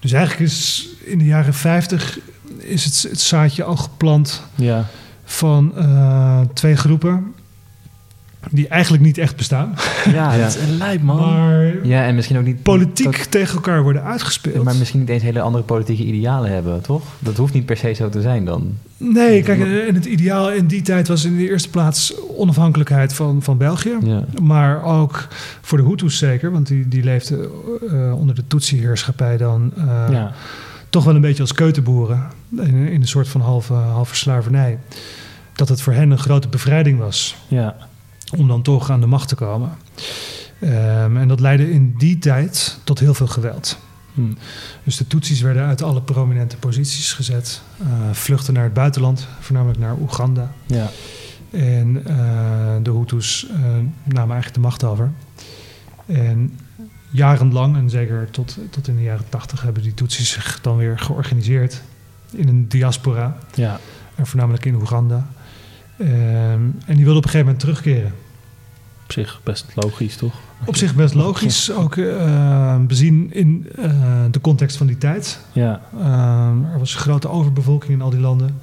Speaker 4: Dus eigenlijk is in de jaren 50 is het, het zaadje al geplant
Speaker 3: ja.
Speaker 4: Van eh, twee groepen die eigenlijk niet echt bestaan.
Speaker 3: Ja,
Speaker 1: Ja.
Speaker 3: dat is een lijp, man.
Speaker 4: Maar
Speaker 1: Ja, en misschien ook niet...
Speaker 4: politiek tegen elkaar worden uitgespeeld.
Speaker 1: maar misschien niet eens hele andere politieke idealen hebben, toch? Dat hoeft niet per se zo te zijn dan.
Speaker 4: Nee, kijk, en het ideaal in die tijd was in de eerste plaats onafhankelijkheid van, van België.
Speaker 1: Ja.
Speaker 4: Maar ook voor de Hutus zeker, want die, die leefden eh, onder de Tutsi-heerschappij dan eh,
Speaker 3: ja,
Speaker 4: toch wel een beetje als keutenboeren. In, in een soort van halve, halve slavernij. Dat het voor hen een grote bevrijding was
Speaker 3: ja,
Speaker 4: om dan toch aan de macht te komen. Ehm, en dat leidde in die tijd tot heel veel geweld.
Speaker 3: hm.
Speaker 4: Dus de Tutsis werden uit alle prominente posities gezet, eh, vluchten naar het buitenland, voornamelijk naar Oeganda.
Speaker 3: ja,
Speaker 4: En eh, de Hutus eh, namen eigenlijk de macht over. En jarenlang, en zeker tot, tot in de jaren tachtig, hebben die Tutsis zich dan weer georganiseerd in een diaspora.
Speaker 3: ja,
Speaker 4: En voornamelijk in Oeganda. Ehm, en die wilden op een gegeven moment terugkeren.
Speaker 3: op zich best logisch, toch?
Speaker 4: Op zich best logisch, ook bezien in eh, de context van die tijd.
Speaker 3: Ja,
Speaker 4: Ehm, er was grote overbevolking in al die landen.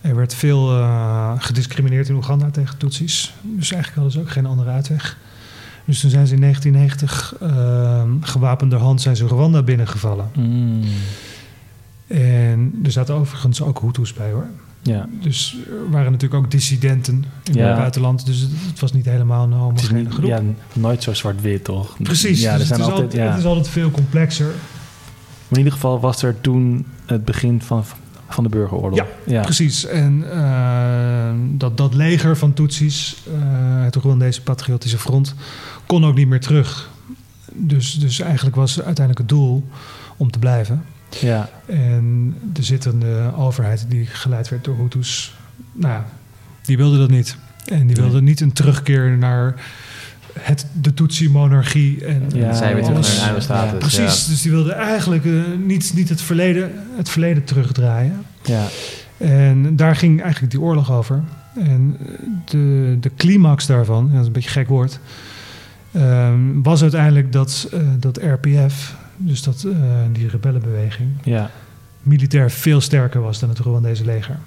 Speaker 4: Er werd veel eh, gediscrimineerd in Oeganda tegen Tutsis. Dus eigenlijk hadden ze ook geen andere uitweg. Dus toen zijn ze in 1990 ehm gewapende hand zijn ze Rwanda binnengevallen.
Speaker 3: Mm.
Speaker 4: En er zaten overigens ook Hutus bij hoor.
Speaker 3: Ja.
Speaker 4: Dus er waren natuurlijk ook dissidenten in
Speaker 3: Ja.
Speaker 4: het buitenland. Dus het, het was niet helemaal een
Speaker 3: is
Speaker 4: homogene groep.
Speaker 3: ja, nooit zo zwart-wit, toch?
Speaker 4: Precies,
Speaker 3: Ja,
Speaker 4: dus
Speaker 3: er zijn
Speaker 4: het, is
Speaker 3: altijd,
Speaker 4: altijd,
Speaker 3: ja.
Speaker 4: het is altijd veel complexer.
Speaker 3: Maar in ieder geval was er toen het begin van, van de burgeroorlog.
Speaker 4: Ja,
Speaker 3: ja.
Speaker 4: Precies. En eh, dat, dat leger van Tutsis, eh het Rwandese Patriotische Front, kon ook niet meer terug. Dus, dus eigenlijk was uiteindelijk het doel om te blijven.
Speaker 3: Ja.
Speaker 4: En de zittende overheid, die geleid werd door Hutus, nou ja, die wilde dat niet. En die wilde niet een terugkeer naar het, de Tutsi-monarchie. En
Speaker 3: Ja,
Speaker 1: Zij weer terug
Speaker 4: alles.
Speaker 1: naar.
Speaker 3: Ja,
Speaker 4: Precies, dus die wilde eigenlijk eh, niet, niet het, verleden, het verleden terugdraaien.
Speaker 3: ja.
Speaker 4: En daar ging eigenlijk die oorlog over. En eh, de, de climax daarvan, dat is een beetje een gek woord, ehm, was uiteindelijk dat, eh, dat RPF, dus dat, eh, die rebellenbeweging,
Speaker 3: ja.
Speaker 4: militair veel sterker was dan het Rwandese leger.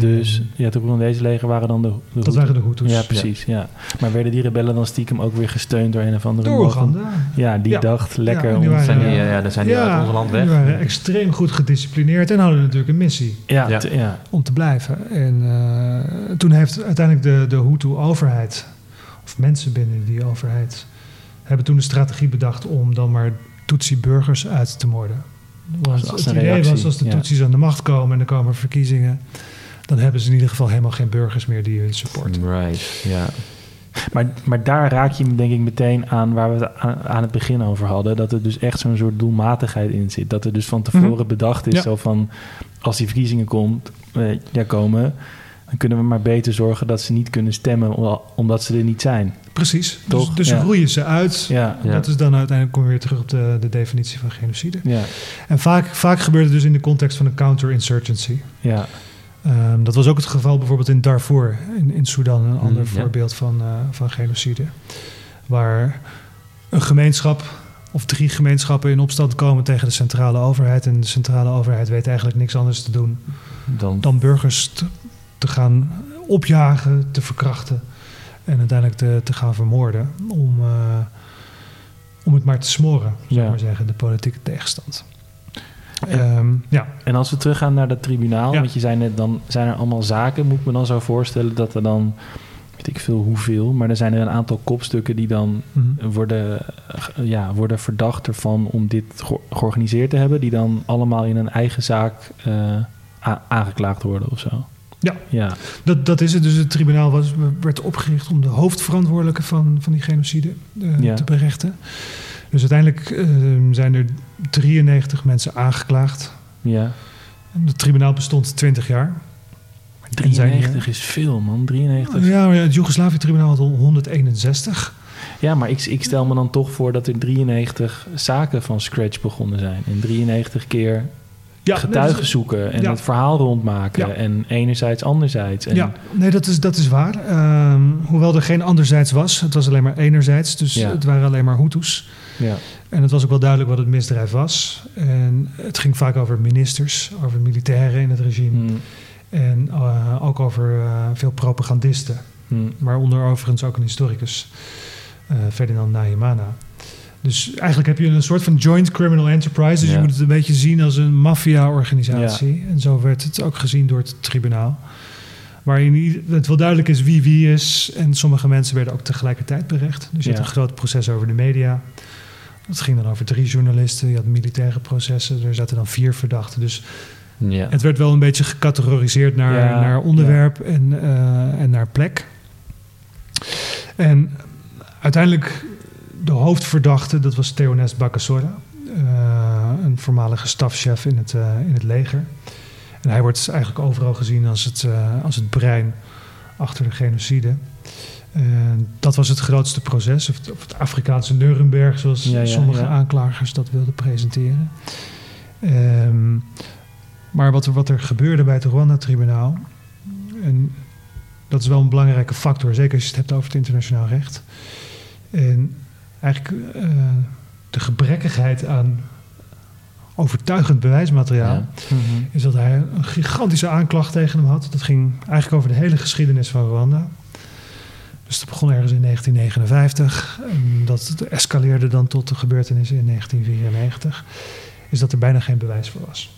Speaker 3: Dus ja, de Rwandese leger waren dan de, de
Speaker 4: dat waren de Hutus.
Speaker 3: Ja, precies. Ja. Maar werden die rebellen dan stiekem ook weer gesteund door een of andere
Speaker 4: Door Oeganda.
Speaker 3: Ja, die
Speaker 4: Ja.
Speaker 3: dacht lekker
Speaker 4: Ja, die
Speaker 3: om...
Speaker 4: waren-
Speaker 1: Zijn die,
Speaker 4: Ja.
Speaker 1: ja, dan zijn die uit ons land weg.
Speaker 4: die waren extreem goed gedisciplineerd en hadden natuurlijk een missie.
Speaker 3: Ja,
Speaker 1: ja.
Speaker 4: om te blijven. En eh, toen heeft uiteindelijk de, de Hutu-overheid, of mensen binnen die overheid, hebben toen de strategie bedacht om dan maar Tutsi-burgers uit te moorden. Want
Speaker 3: Als
Speaker 4: het idee
Speaker 3: reactie,
Speaker 4: was als de
Speaker 3: ja.
Speaker 4: Tutsis aan de macht komen en er komen verkiezingen, dan hebben ze in ieder geval helemaal geen burgers meer die hun supporten.
Speaker 1: Right, ja.
Speaker 3: Maar, maar daar raak je denk ik meteen aan waar we het aan, aan het begin over hadden. Dat er dus echt zo'n soort doelmatigheid in zit. Dat er dus van tevoren
Speaker 4: Mhm.
Speaker 3: bedacht is.
Speaker 4: Ja.
Speaker 3: Zo van, als die verkiezingen komt, eh, ja, komen... dan kunnen we maar beter zorgen dat ze niet kunnen stemmen... om- omdat ze er niet zijn.
Speaker 4: Precies.
Speaker 3: Toch?
Speaker 4: Dus, dus
Speaker 3: Ja.
Speaker 4: roeien ze uit.
Speaker 3: Ja.
Speaker 4: Dat is dan uiteindelijk kom je weer terug op de, de definitie van genocide.
Speaker 3: ja,
Speaker 4: En vaak, vaak gebeurt het dus in de context van een counterinsurgency.
Speaker 3: ja.
Speaker 4: Ehm, dat was ook het geval bijvoorbeeld in Darfur, in, in Sudan, een ander
Speaker 1: ja.
Speaker 4: voorbeeld van, eh, van genocide. Waar een gemeenschap of drie gemeenschappen in opstand komen tegen de centrale overheid. En de centrale overheid weet eigenlijk niks anders te doen
Speaker 1: Dan,
Speaker 4: dan burgers te, gaan opjagen, te verkrachten en uiteindelijk te, te gaan vermoorden. Om, eh, om het maar te smoren, zou
Speaker 3: Ja.
Speaker 4: ik maar zeggen, de politieke tegenstand. Ehm, ja,
Speaker 3: En als we teruggaan naar dat tribunaal,
Speaker 4: Ja.
Speaker 3: want je zei net, dan zijn er allemaal zaken. Moet ik me dan zo voorstellen dat er dan weet ik veel hoeveel. Maar er zijn er een aantal kopstukken die dan
Speaker 4: Mhm.
Speaker 3: worden, eh, ja, worden verdacht ervan om dit ge- georganiseerd te hebben. Die dan allemaal in een eigen zaak a- aangeklaagd worden of zo.
Speaker 4: Ja.
Speaker 3: Ja,
Speaker 4: Dat, dat is het. Dus het tribunaal was, werd opgericht om de hoofdverantwoordelijke van, van die genocide eh,
Speaker 3: Ja.
Speaker 4: te berechten. Dus uiteindelijk eh, zijn er 93 mensen aangeklaagd.
Speaker 3: ja.
Speaker 4: En Het tribunaal bestond 20 jaar. En zijn,
Speaker 3: 93 is veel, man. 93.
Speaker 4: eh, Ja, maar ja, het Joegoslavië-tribunaal had al 161.
Speaker 3: Ja, maar ik, ik stel me dan toch voor dat er 93 zaken van scratch begonnen zijn. En 93 keer
Speaker 4: Ja,
Speaker 3: getuigen zoeken en
Speaker 4: ja.
Speaker 3: het verhaal rondmaken.
Speaker 4: Ja.
Speaker 3: En enerzijds, anderzijds. En,
Speaker 4: Ja, nee, dat is, dat is waar. Ehm, hoewel er geen anderzijds was. Het was alleen maar enerzijds. Dus
Speaker 3: Ja.
Speaker 4: het waren alleen maar Hutus.
Speaker 3: ja.
Speaker 4: En het was ook wel duidelijk wat het misdrijf was. En het ging vaak over ministers, over militairen in het regime.
Speaker 3: Hm,
Speaker 4: En eh, ook over eh, veel propagandisten.
Speaker 3: hm.
Speaker 4: Waaronder overigens ook een historicus, eh, Ferdinand Nahimana. Dus eigenlijk heb je een soort van joint criminal enterprise. Dus
Speaker 3: Ja.
Speaker 4: je moet het een beetje zien als een maffia-organisatie. En zo werd het ook gezien door het tribunaal. Waarin het wel duidelijk is wie wie is. En sommige mensen werden ook tegelijkertijd berecht. Dus je
Speaker 3: Ja.
Speaker 4: had een groot proces over de media. Dat ging dan over drie journalisten. Je had militaire processen. Er zaten dan vier verdachten. Dus
Speaker 1: Ja.
Speaker 4: het werd wel een beetje gecategoriseerd naar, naar onderwerp en, eh, en naar plek. En uiteindelijk de hoofdverdachte, dat was Theonest Bakasora. eh, een voormalige stafchef in het, eh, in het leger. En hij wordt eigenlijk overal gezien als het, eh, als het brein achter de genocide. En dat was het grootste proces, of het, Afrikaanse Nuremberg, zoals
Speaker 3: Ja, ja,
Speaker 4: sommige
Speaker 3: ja.
Speaker 4: aanklagers dat wilden presenteren. Ehm, maar wat er, wat er gebeurde bij het Rwanda-tribunaal, en dat is wel een belangrijke factor, zeker als je het hebt over het internationaal recht. En eigenlijk eh, de gebrekkigheid aan overtuigend bewijsmateriaal,
Speaker 1: Ja.
Speaker 4: Is dat hij een gigantische aanklacht tegen hem had. Dat ging eigenlijk over de hele geschiedenis van Rwanda. Dus dat begon ergens in 1959. En dat escaleerde dan tot de gebeurtenissen in 1994. Is dat er bijna geen bewijs voor was.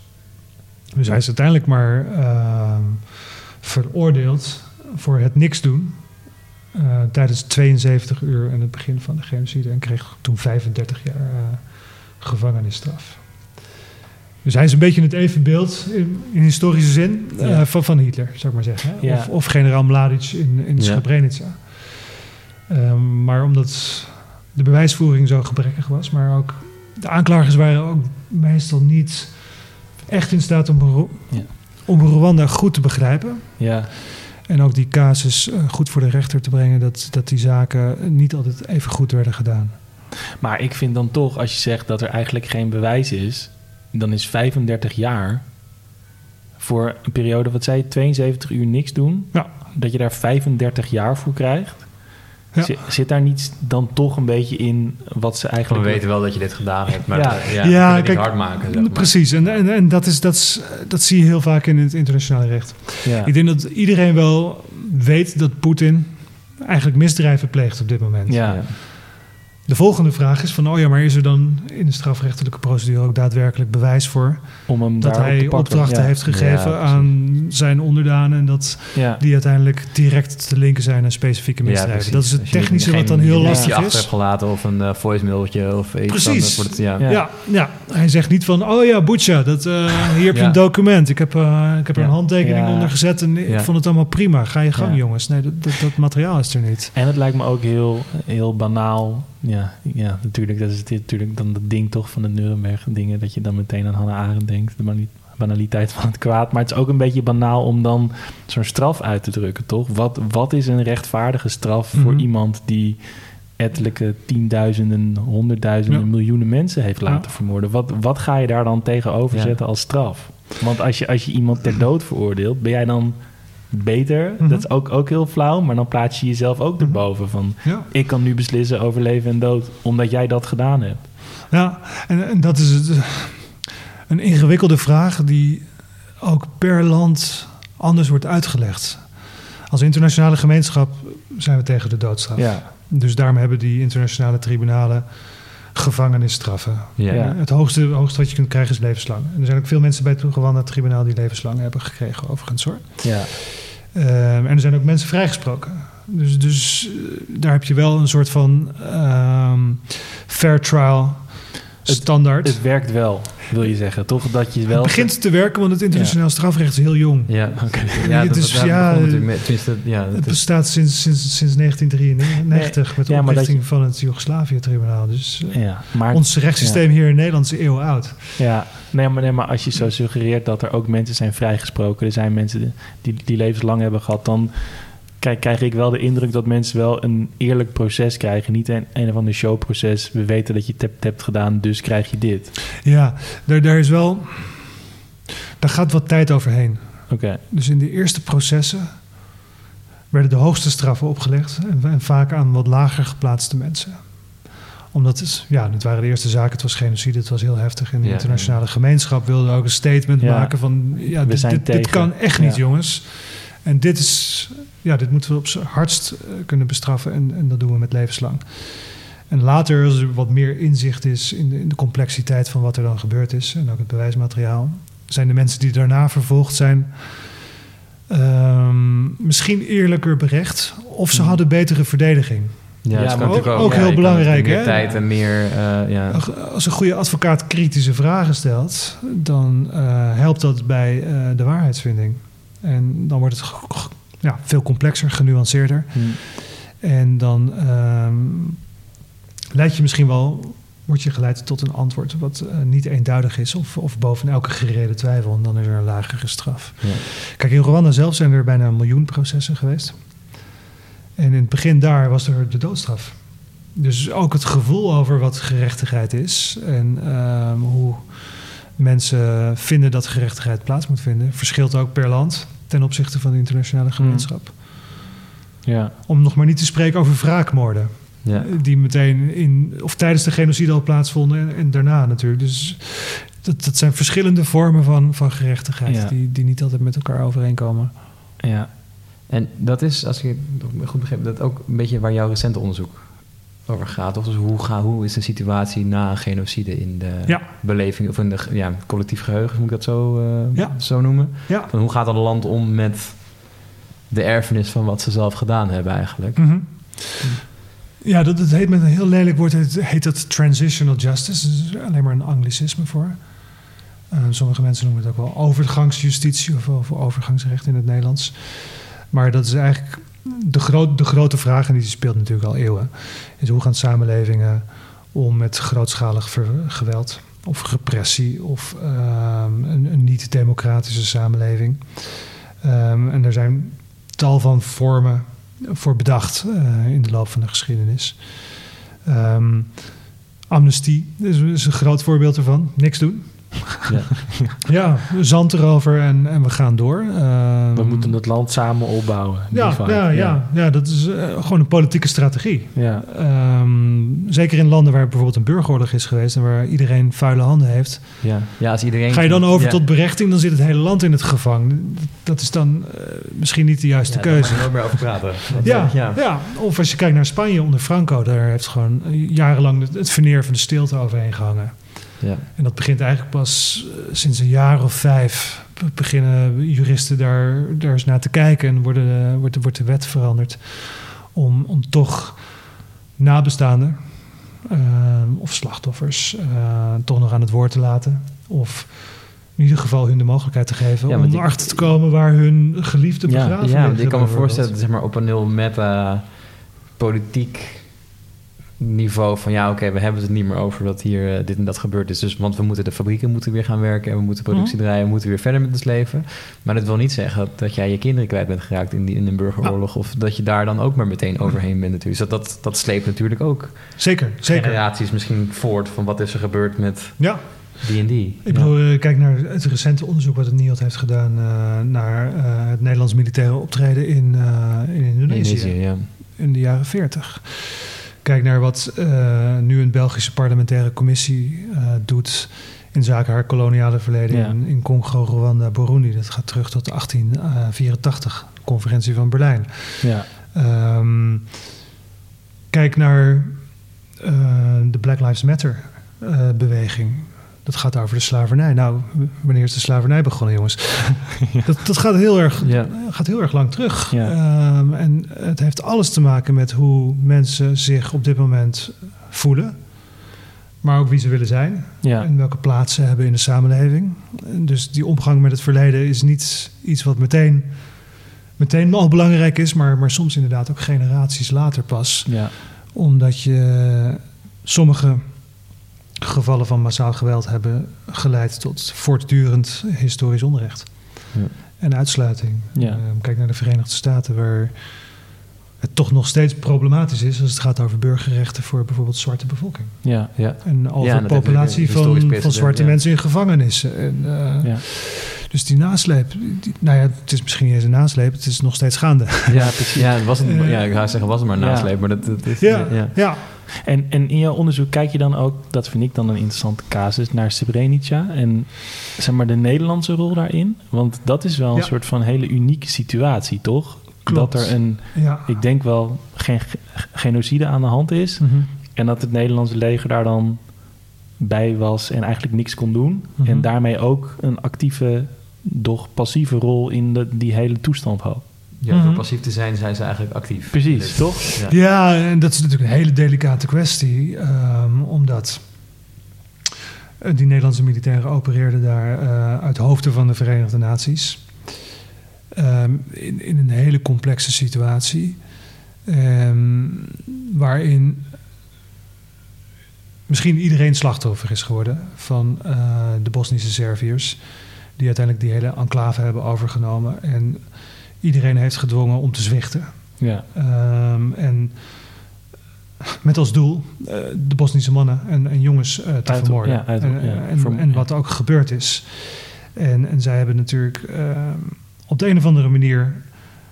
Speaker 4: Dus hij is uiteindelijk maar ehm, veroordeeld voor het niks doen. Eh, tijdens 72 uur en het begin van de genocide. En kreeg toen 35 jaar eh, gevangenisstraf. Dus hij is een beetje het evenbeeld in, in historische zin eh, van, van Hitler, zou ik maar zeggen.
Speaker 3: Ja.
Speaker 4: Of, of generaal Mladic in, in. Srebrenica. Ehm, maar omdat de bewijsvoering zo gebrekkig was, maar ook de aanklagers waren ook meestal niet echt in staat om, om Rwanda goed te begrijpen.
Speaker 3: ja.
Speaker 4: En ook die casus eh, goed voor de rechter te brengen, dat, dat die zaken niet altijd even goed werden gedaan.
Speaker 3: Maar ik vind dan toch, als je zegt dat er eigenlijk geen bewijs is, dan is 35 jaar voor een periode, wat zei je, 72 uur niks doen,
Speaker 4: Ja.
Speaker 3: dat je daar 35 jaar voor krijgt.
Speaker 4: Ja.
Speaker 3: Zit, zit daar niet dan toch een beetje in wat ze
Speaker 1: We
Speaker 3: eigenlijk...
Speaker 1: weten wel dat je dit gedaan hebt, maar
Speaker 3: Ja.
Speaker 1: ja,
Speaker 4: kijk,
Speaker 1: hard maken. Zeg maar.
Speaker 4: Precies, en, en, en dat, is, dat, is, dat zie je heel vaak in het internationale recht.
Speaker 3: Ja.
Speaker 4: Ik denk dat iedereen wel weet dat Poetin eigenlijk misdrijven pleegt op dit moment.
Speaker 3: Ja.
Speaker 4: De volgende vraag is van, oh ja, maar is er dan in de strafrechtelijke procedure ook daadwerkelijk bewijs voor
Speaker 3: om hem
Speaker 4: dat hij opdrachten
Speaker 3: Ja.
Speaker 4: heeft gegeven
Speaker 1: Ja,
Speaker 4: aan zijn onderdanen en dat
Speaker 3: Ja.
Speaker 4: die uiteindelijk direct te linken zijn aan specifieke misdrijven. dat is het technische wat dan heel lastig
Speaker 1: achter
Speaker 4: is.
Speaker 1: hebt gelaten of een eh voicemailtje of iets.
Speaker 4: Precies.
Speaker 1: Dan wordt het, ja.
Speaker 3: Ja.
Speaker 4: Hij zegt niet van, oh ja, Butcha, dat, eh, hier heb je een document. Ik heb, eh, ik heb er een handtekening onder gezet en ik vond het allemaal prima. Ga je gang, jongens. Nee, dat, dat, dat materiaal is er niet.
Speaker 3: En het lijkt me ook heel, heel banaal. Ja, ja, natuurlijk. Dat is dit, natuurlijk dan dat ding toch van de Nuremberg dingen. Dat je dan meteen aan Hannah Arendt denkt. De banaliteit van het kwaad. Maar het is ook een beetje banaal om dan zo'n straf uit te drukken, toch? Wat, wat is een rechtvaardige straf voor
Speaker 4: Mhm.
Speaker 3: iemand die ettelijke tienduizenden, honderdduizenden,
Speaker 4: Ja.
Speaker 3: miljoenen mensen heeft laten
Speaker 4: Ja.
Speaker 3: vermoorden? Wat, wat ga je daar dan tegenover
Speaker 1: Ja.
Speaker 3: zetten als straf? Want als je, als je iemand ter dood veroordeelt, ben jij dan beter?
Speaker 4: Mhm.
Speaker 3: Dat is ook, ook heel flauw, maar dan plaats je jezelf ook erboven van...
Speaker 4: Ja,
Speaker 3: ik kan nu beslissen over leven en dood, omdat jij dat gedaan hebt.
Speaker 4: ja en, en dat is het, een ingewikkelde vraag die ook per land anders wordt uitgelegd. Als internationale gemeenschap zijn we tegen de doodstraf.
Speaker 3: Ja,
Speaker 4: Dus daarom hebben die internationale tribunalen gevangenisstraffen.
Speaker 1: Ja.
Speaker 3: Ja.
Speaker 4: Het hoogste, hoogste wat je kunt krijgen is levenslang. En er zijn ook veel mensen bij het Rwanda-tribunaal die levenslang hebben gekregen, overigens hoor.
Speaker 3: ja,
Speaker 4: Ehm, en er zijn ook mensen vrijgesproken Dus, dus eh, daar heb je wel een soort van ehm, fair trial standaard.
Speaker 3: Het werkt wel, wil je zeggen. Toch dat je wel...
Speaker 4: Het begint te werken, want het internationaal strafrecht is heel jong.
Speaker 1: Ja,
Speaker 3: Oké.
Speaker 1: ja,
Speaker 4: Het is- ja, Het bestaat sinds, sinds, sinds 1993 met de
Speaker 3: ja,
Speaker 4: oprichting
Speaker 3: je-
Speaker 4: van het Joegoslavië-tribunaal. Dus eh,
Speaker 3: Ja, maar,
Speaker 4: ons rechtssysteem hier in Nederland is eeuwen oud.
Speaker 3: ja, nee, maar, nee, maar als je zo suggereert dat er ook mensen zijn vrijgesproken... er zijn mensen die, die levenslang hebben gehad... dan krijg, krijg ik wel de indruk dat mensen wel een eerlijk proces krijgen. Niet een, een of ander showproces. We weten dat je het hebt, gedaan, dus krijg je dit.
Speaker 4: Ja, daar, daar is wel... Daar gaat wat tijd overheen.
Speaker 3: Oké,
Speaker 4: Dus in de eerste processen werden de hoogste straffen opgelegd en, en vaak aan wat lager geplaatste mensen. Omdat het, ja, het waren de eerste zaken, het was genocide, het was heel heftig. En de
Speaker 1: Ja,
Speaker 4: internationale gemeenschap wilde ook een statement
Speaker 3: Ja.
Speaker 4: maken van, ja, dit, dit, dit kan echt niet,
Speaker 3: Ja.
Speaker 4: jongens. En dit is, ja, dit moeten we op z'n hardst eh, kunnen bestraffen en, en dat doen we met levenslang. En later, als er wat meer inzicht is in de, in de complexiteit van wat er dan gebeurd is en ook het bewijsmateriaal, zijn de mensen die daarna vervolgd zijn ehm, misschien eerlijker berecht of ze
Speaker 3: Hmm.
Speaker 4: hadden betere verdediging.
Speaker 1: ja,
Speaker 3: maar
Speaker 4: ook- ook
Speaker 1: ja,
Speaker 4: heel belangrijk,
Speaker 1: Meer
Speaker 4: hè?
Speaker 1: tijd en meer, eh, ja.
Speaker 4: Als een goede advocaat kritische vragen stelt, dan eh, helpt dat bij eh, de waarheidsvinding. En dan wordt het ja, veel complexer, genuanceerder.
Speaker 3: Hm.
Speaker 4: En dan ehm, leid je misschien wel, word je geleid tot een antwoord wat eh, niet eenduidig is of, of boven elke gereden twijfel. En dan is er een lagere straf.
Speaker 1: Ja.
Speaker 4: Kijk, in Rwanda zelf zijn er bijna een miljoen processen geweest. En in het begin daar was er de doodstraf. Dus ook het gevoel over wat gerechtigheid is en ehm, hoe mensen vinden dat gerechtigheid plaats moet vinden, verschilt ook per land ten opzichte van de internationale gemeenschap.
Speaker 3: ja.
Speaker 4: Om nog maar niet te spreken over wraakmoorden.
Speaker 1: Ja.
Speaker 4: Die meteen in, of tijdens de genocide al plaatsvonden en, en daarna natuurlijk. Dus dat, dat zijn verschillende vormen van, van gerechtigheid
Speaker 3: Ja.
Speaker 4: die, die niet altijd met elkaar overeenkomen.
Speaker 3: ja.
Speaker 1: En dat is, als ik het goed begreep, dat ook een beetje waar jouw recente onderzoek over gaat. Toch? Dus hoe, ga, hoe is de situatie na een genocide in de
Speaker 4: Ja.
Speaker 1: beleving, of in de ja, collectief geheugen, moet ik dat zo, eh,
Speaker 4: Ja.
Speaker 1: zo noemen? Van hoe gaat een land om met de erfenis van wat ze zelf gedaan hebben eigenlijk?
Speaker 4: Mhm. Ja, dat, dat heet met een heel lelijk woord, het heet dat transitional justice. Dat is alleen maar een anglicisme voor. Eh, sommige mensen noemen het ook wel overgangsjustitie of, of overgangsrecht in het Nederlands. Maar dat is eigenlijk de, groot, de grote vraag, en die speelt natuurlijk al eeuwen, is hoe gaan samenlevingen om met grootschalig geweld of repressie of ehm, een, een niet-democratische samenleving. Ehm, en er zijn tal van vormen voor bedacht eh, in de loop van de geschiedenis. Ehm, amnestie is, is een groot voorbeeld ervan. Niks doen.
Speaker 1: Ja.
Speaker 4: Ja, zand erover en, en we gaan door. Ehm,
Speaker 3: We moeten het land samen opbouwen.
Speaker 4: ja, ja, ja, ja, dat is eh, gewoon een politieke strategie.
Speaker 3: Ja.
Speaker 4: Ehm, zeker in landen waar bijvoorbeeld een burgeroorlog is geweest en waar iedereen vuile handen heeft.
Speaker 1: Ja. ja, als iedereen...
Speaker 4: Ga je dan over
Speaker 1: ja.
Speaker 4: tot berechting, dan zit het hele land in het gevang. Dat is dan eh, misschien niet de juiste
Speaker 1: Ja, daar
Speaker 4: keuze.
Speaker 1: mag je nooit meer over praten. Dat-
Speaker 4: Ja,
Speaker 1: ja.
Speaker 4: ja. of als je kijkt naar Spanje onder Franco, daar heeft gewoon jarenlang het, het veneer van de stilte overheen gehangen.
Speaker 1: Ja.
Speaker 4: En dat begint eigenlijk pas eh, sinds een jaar of vijf. Be- Beginnen juristen daar, daar eens naar te kijken en worden, wordt, de- wordt de wet veranderd. Om, om toch nabestaanden eh, of slachtoffers eh, toch nog aan het woord te laten. Of in ieder geval hun de mogelijkheid te geven
Speaker 1: Ja,
Speaker 4: om
Speaker 1: die-
Speaker 4: erachter te komen waar hun geliefde
Speaker 3: Ja,
Speaker 4: begraven
Speaker 1: Ja, want
Speaker 4: liggen,
Speaker 1: ik kan me voorstellen, zeg maar, op een heel meta politiek niveau van ja, oké, we hebben het niet meer over dat hier eh, dit en dat gebeurd is. Dus, want we moeten de fabrieken moeten weer gaan werken en we moeten productie
Speaker 4: Mhm.
Speaker 1: draaien, we moeten weer verder met ons leven. Maar dat wil niet zeggen dat, dat jij je kinderen kwijt bent geraakt in, die, in een burgeroorlog of dat je daar dan ook maar meteen overheen bent natuurlijk. Dus dat, dat, dat sleept natuurlijk ook
Speaker 4: Zeker, zeker.
Speaker 1: generaties misschien voort van wat is er gebeurd met
Speaker 4: Ja,
Speaker 1: die en die.
Speaker 4: ik bedoel, eh, kijk naar het recente onderzoek wat het NIOD heeft gedaan eh, naar het Nederlands militaire optreden in, in Indonesië.
Speaker 1: Indonesië, ja.
Speaker 4: in de jaren 40. Kijk naar wat eh, nu een Belgische parlementaire commissie eh, doet in zaken haar koloniale verleden
Speaker 3: Ja.
Speaker 4: in, in Congo, Rwanda, Burundi. Dat gaat terug tot 1884, conferentie van Berlijn.
Speaker 3: Ja.
Speaker 4: Ehm, kijk naar eh, de Black Lives Matter eh, beweging. Dat gaat over de slavernij. Nou, wanneer is de slavernij begonnen, jongens? dat, dat gaat, heel erg,
Speaker 3: Ja.
Speaker 4: gaat heel erg lang terug.
Speaker 3: Ja.
Speaker 4: Ehm, en het heeft alles te maken met hoe mensen zich op dit moment voelen. Maar ook wie ze willen zijn. En welke plaats ze hebben in de samenleving. En Dus die omgang met het verleden is niet iets wat meteen, meteen al belangrijk is. Maar, maar soms inderdaad ook generaties later pas
Speaker 3: Ja.
Speaker 4: omdat je sommige gevallen van massaal geweld hebben geleid tot voortdurend historisch onrecht.
Speaker 1: Ja.
Speaker 4: En uitsluiting.
Speaker 3: Ja.
Speaker 4: Ehm, kijk naar de Verenigde Staten, waar het toch nog steeds problematisch is als het gaat over burgerrechten voor bijvoorbeeld zwarte bevolking.
Speaker 3: Ja.
Speaker 1: Ja.
Speaker 4: En over
Speaker 1: heeft
Speaker 4: populatie van, van zwarte
Speaker 1: ja.
Speaker 4: mensen in gevangenissen. En, eh,
Speaker 3: Ja.
Speaker 4: Dus die nasleep, die- nou ja, het is misschien niet eens een nasleep, het is nog steeds gaande.
Speaker 1: Ja, precies. Ja, het was een,
Speaker 4: Eh,
Speaker 1: ja, ik ga zeggen, was het maar een
Speaker 3: ja.
Speaker 1: nasleep, maar dat, dat is...
Speaker 4: Ja,
Speaker 1: ja.
Speaker 3: En, en in jouw onderzoek kijk je dan ook, dat vind ik dan een interessante casus, naar Srebrenica en zeg maar de Nederlandse rol daarin? Want dat is wel een
Speaker 4: Ja.
Speaker 3: soort van hele unieke situatie, toch?
Speaker 4: Klopt.
Speaker 3: Dat er een,
Speaker 4: ja.
Speaker 3: ik denk wel, geen ge- genocide aan de hand is.
Speaker 4: Mhm.
Speaker 3: En dat het Nederlandse leger daar dan bij was en eigenlijk niks kon doen.
Speaker 4: Mhm.
Speaker 3: En daarmee ook een actieve, doch passieve rol in de, die hele toestand had.
Speaker 1: Ja, door
Speaker 4: Mhm.
Speaker 1: passief te zijn, zijn ze eigenlijk actief.
Speaker 3: Precies,
Speaker 1: Dit-
Speaker 3: toch?
Speaker 1: Ja.
Speaker 4: Ja, en dat is natuurlijk een hele delicate kwestie, ehm, omdat eh, die Nederlandse militairen opereerden daar eh, uit hoofden van de Verenigde Naties. Ehm, in, in een hele complexe situatie, ehm, waarin misschien iedereen slachtoffer is geworden van eh, de Bosnische Serviërs, die uiteindelijk die hele enclave hebben overgenomen. En iedereen heeft gedwongen om te zwichten.
Speaker 3: Ja,
Speaker 4: Ehm, en met als doel eh, de Bosnische mannen en, en jongens eh, te
Speaker 3: Uit-
Speaker 4: vermoorden.
Speaker 3: ja, uit-
Speaker 4: en,
Speaker 3: ja,
Speaker 4: en, en
Speaker 3: ja.
Speaker 4: wat ook gebeurd is. En, en zij hebben natuurlijk ehm, op de een of andere manier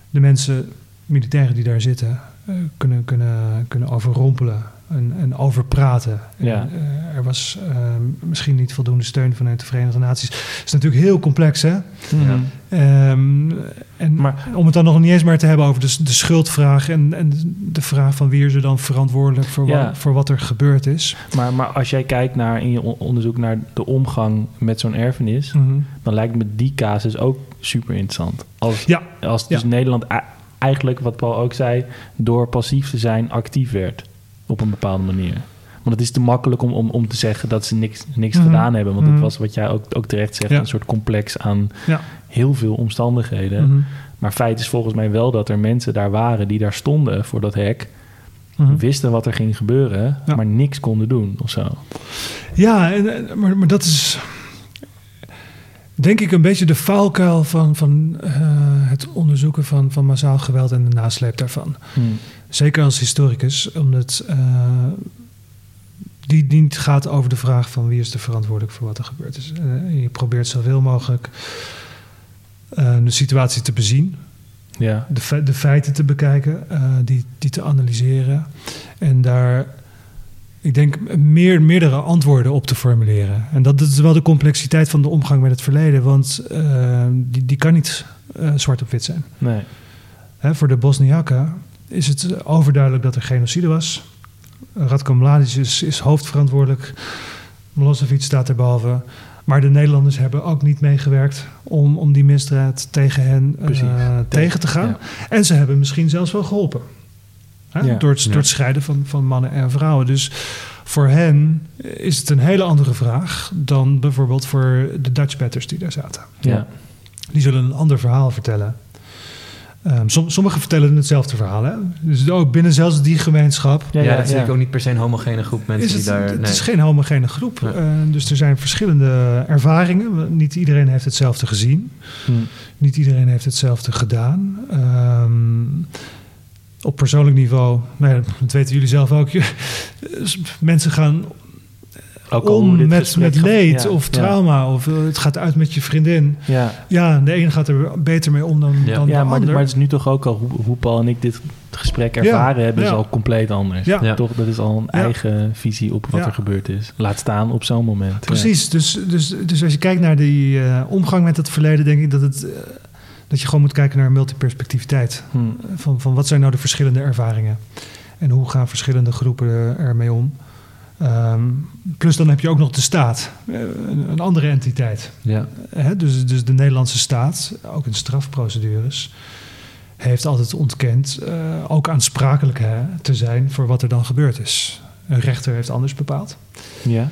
Speaker 4: de mensen, militairen die daar zitten, eh, kunnen, kunnen, kunnen overrompelen en, en overpraten.
Speaker 3: Ja.
Speaker 4: En, er was ehm, misschien niet voldoende steun vanuit de Verenigde Naties. Het is natuurlijk heel complex, hè? Ehm, en
Speaker 3: Maar-
Speaker 4: om het dan nog niet eens maar te hebben over de, de schuldvraag en, en de vraag van wie is er dan verantwoordelijk voor,
Speaker 3: Ja.
Speaker 4: wat, voor wat er gebeurd is.
Speaker 3: Maar, maar als jij kijkt naar in je on- onderzoek naar de omgang met zo'n erfenis, dan lijkt me die casus ook super interessant. Als,
Speaker 4: Ja,
Speaker 3: als dus
Speaker 4: Ja.
Speaker 3: Nederland eigenlijk, wat Paul ook zei, door passief te zijn actief werd op een bepaalde manier. Want het is te makkelijk om, om, om te zeggen dat ze niks, niks
Speaker 4: Mhm.
Speaker 3: gedaan hebben. Want
Speaker 4: Mhm.
Speaker 3: het was wat jij ook, ook terecht zegt, een soort complex aan
Speaker 4: ja.
Speaker 3: Heel veel omstandigheden.
Speaker 4: Mhm.
Speaker 3: Maar feit is volgens mij wel dat er mensen daar waren die daar stonden voor dat hek.
Speaker 4: Mhm.
Speaker 3: Wisten wat er ging gebeuren,
Speaker 4: Ja.
Speaker 3: maar niks konden doen of zo.
Speaker 4: Ja, en, maar, maar dat is denk ik een beetje de valkuil van, van eh, het onderzoeken van, van massaal geweld en de nasleep daarvan. Zeker als historicus, omdat eh, die niet gaat over de vraag van wie is er verantwoordelijk voor wat er gebeurd is. Eh, je probeert zoveel mogelijk de situatie te bezien,
Speaker 3: Ja,
Speaker 4: de, fe- de feiten te bekijken, eh, die, die te analyseren en daar, ik denk, meer, meerdere antwoorden op te formuleren. En dat, dat is wel de complexiteit van de omgang met het verleden, want eh, die, die kan niet eh, zwart op wit zijn.
Speaker 3: nee.
Speaker 4: Hè, voor de Bosniaken is het overduidelijk dat er genocide was. Radko Mladic is, is hoofdverantwoordelijk. Milosevic staat er behalve. Maar de Nederlanders hebben ook niet meegewerkt om, om die misdaad tegen hen eh, tegen te gaan.
Speaker 3: Ja.
Speaker 4: En ze hebben misschien zelfs wel geholpen. Hè?
Speaker 3: Ja.
Speaker 4: Door, het, door het scheiden van, van mannen en vrouwen. Dus voor hen is het een hele andere vraag dan bijvoorbeeld voor de Dutchbatters die daar zaten.
Speaker 3: Ja.
Speaker 4: Die zullen een ander verhaal vertellen. Ehm, som- sommigen vertellen hetzelfde verhaal. Hè? Dus ook binnen zelfs die gemeenschap
Speaker 3: Ja,
Speaker 1: Ja,
Speaker 3: ja,
Speaker 1: dat is
Speaker 3: ja.
Speaker 1: natuurlijk ook niet per se een homogene groep mensen
Speaker 4: is het,
Speaker 1: die daar...
Speaker 4: het
Speaker 1: nee.
Speaker 4: is geen homogene groep.
Speaker 1: Nee.
Speaker 4: Eh, dus er zijn verschillende ervaringen. Niet iedereen heeft hetzelfde gezien.
Speaker 3: Hm.
Speaker 4: Niet iedereen heeft hetzelfde gedaan. Ehm, op persoonlijk niveau, nou ja, dat weten jullie zelf ook. je- mensen gaan
Speaker 3: Ook
Speaker 4: om met, met leed
Speaker 3: ja,
Speaker 4: of
Speaker 3: ja.
Speaker 4: trauma. Of eh, het gaat uit met je vriendin.
Speaker 3: Ja,
Speaker 4: Ja, de een gaat er beter mee om dan,
Speaker 1: Ja.
Speaker 4: dan
Speaker 3: ja
Speaker 4: de
Speaker 3: maar,
Speaker 4: ander.
Speaker 3: maar het is nu toch ook al hoe, hoe Paul en ik dit gesprek ervaren hebben, is al compleet anders.
Speaker 4: Ja.
Speaker 1: Ja.
Speaker 3: Toch, dat is al een
Speaker 4: Ja.
Speaker 3: eigen visie op wat
Speaker 4: Ja.
Speaker 3: er gebeurd is. Laat staan op zo'n moment.
Speaker 4: Precies, dus, dus, dus als je kijkt naar die eh, omgang met het verleden, denk ik dat, het, eh, dat je gewoon moet kijken naar multiperspectiviteit.
Speaker 3: Hm.
Speaker 4: Van, van wat zijn nou de verschillende ervaringen? En hoe gaan verschillende groepen ermee om? Ehm, plus dan heb je ook nog de staat, eh, een, andere entiteit.
Speaker 1: Ja.
Speaker 4: Dus, dus de Nederlandse staat, ook in strafprocedures, heeft altijd ontkend eh, ook aansprakelijk hè, te zijn voor wat er dan gebeurd is. Een rechter heeft anders bepaald.
Speaker 3: Ja.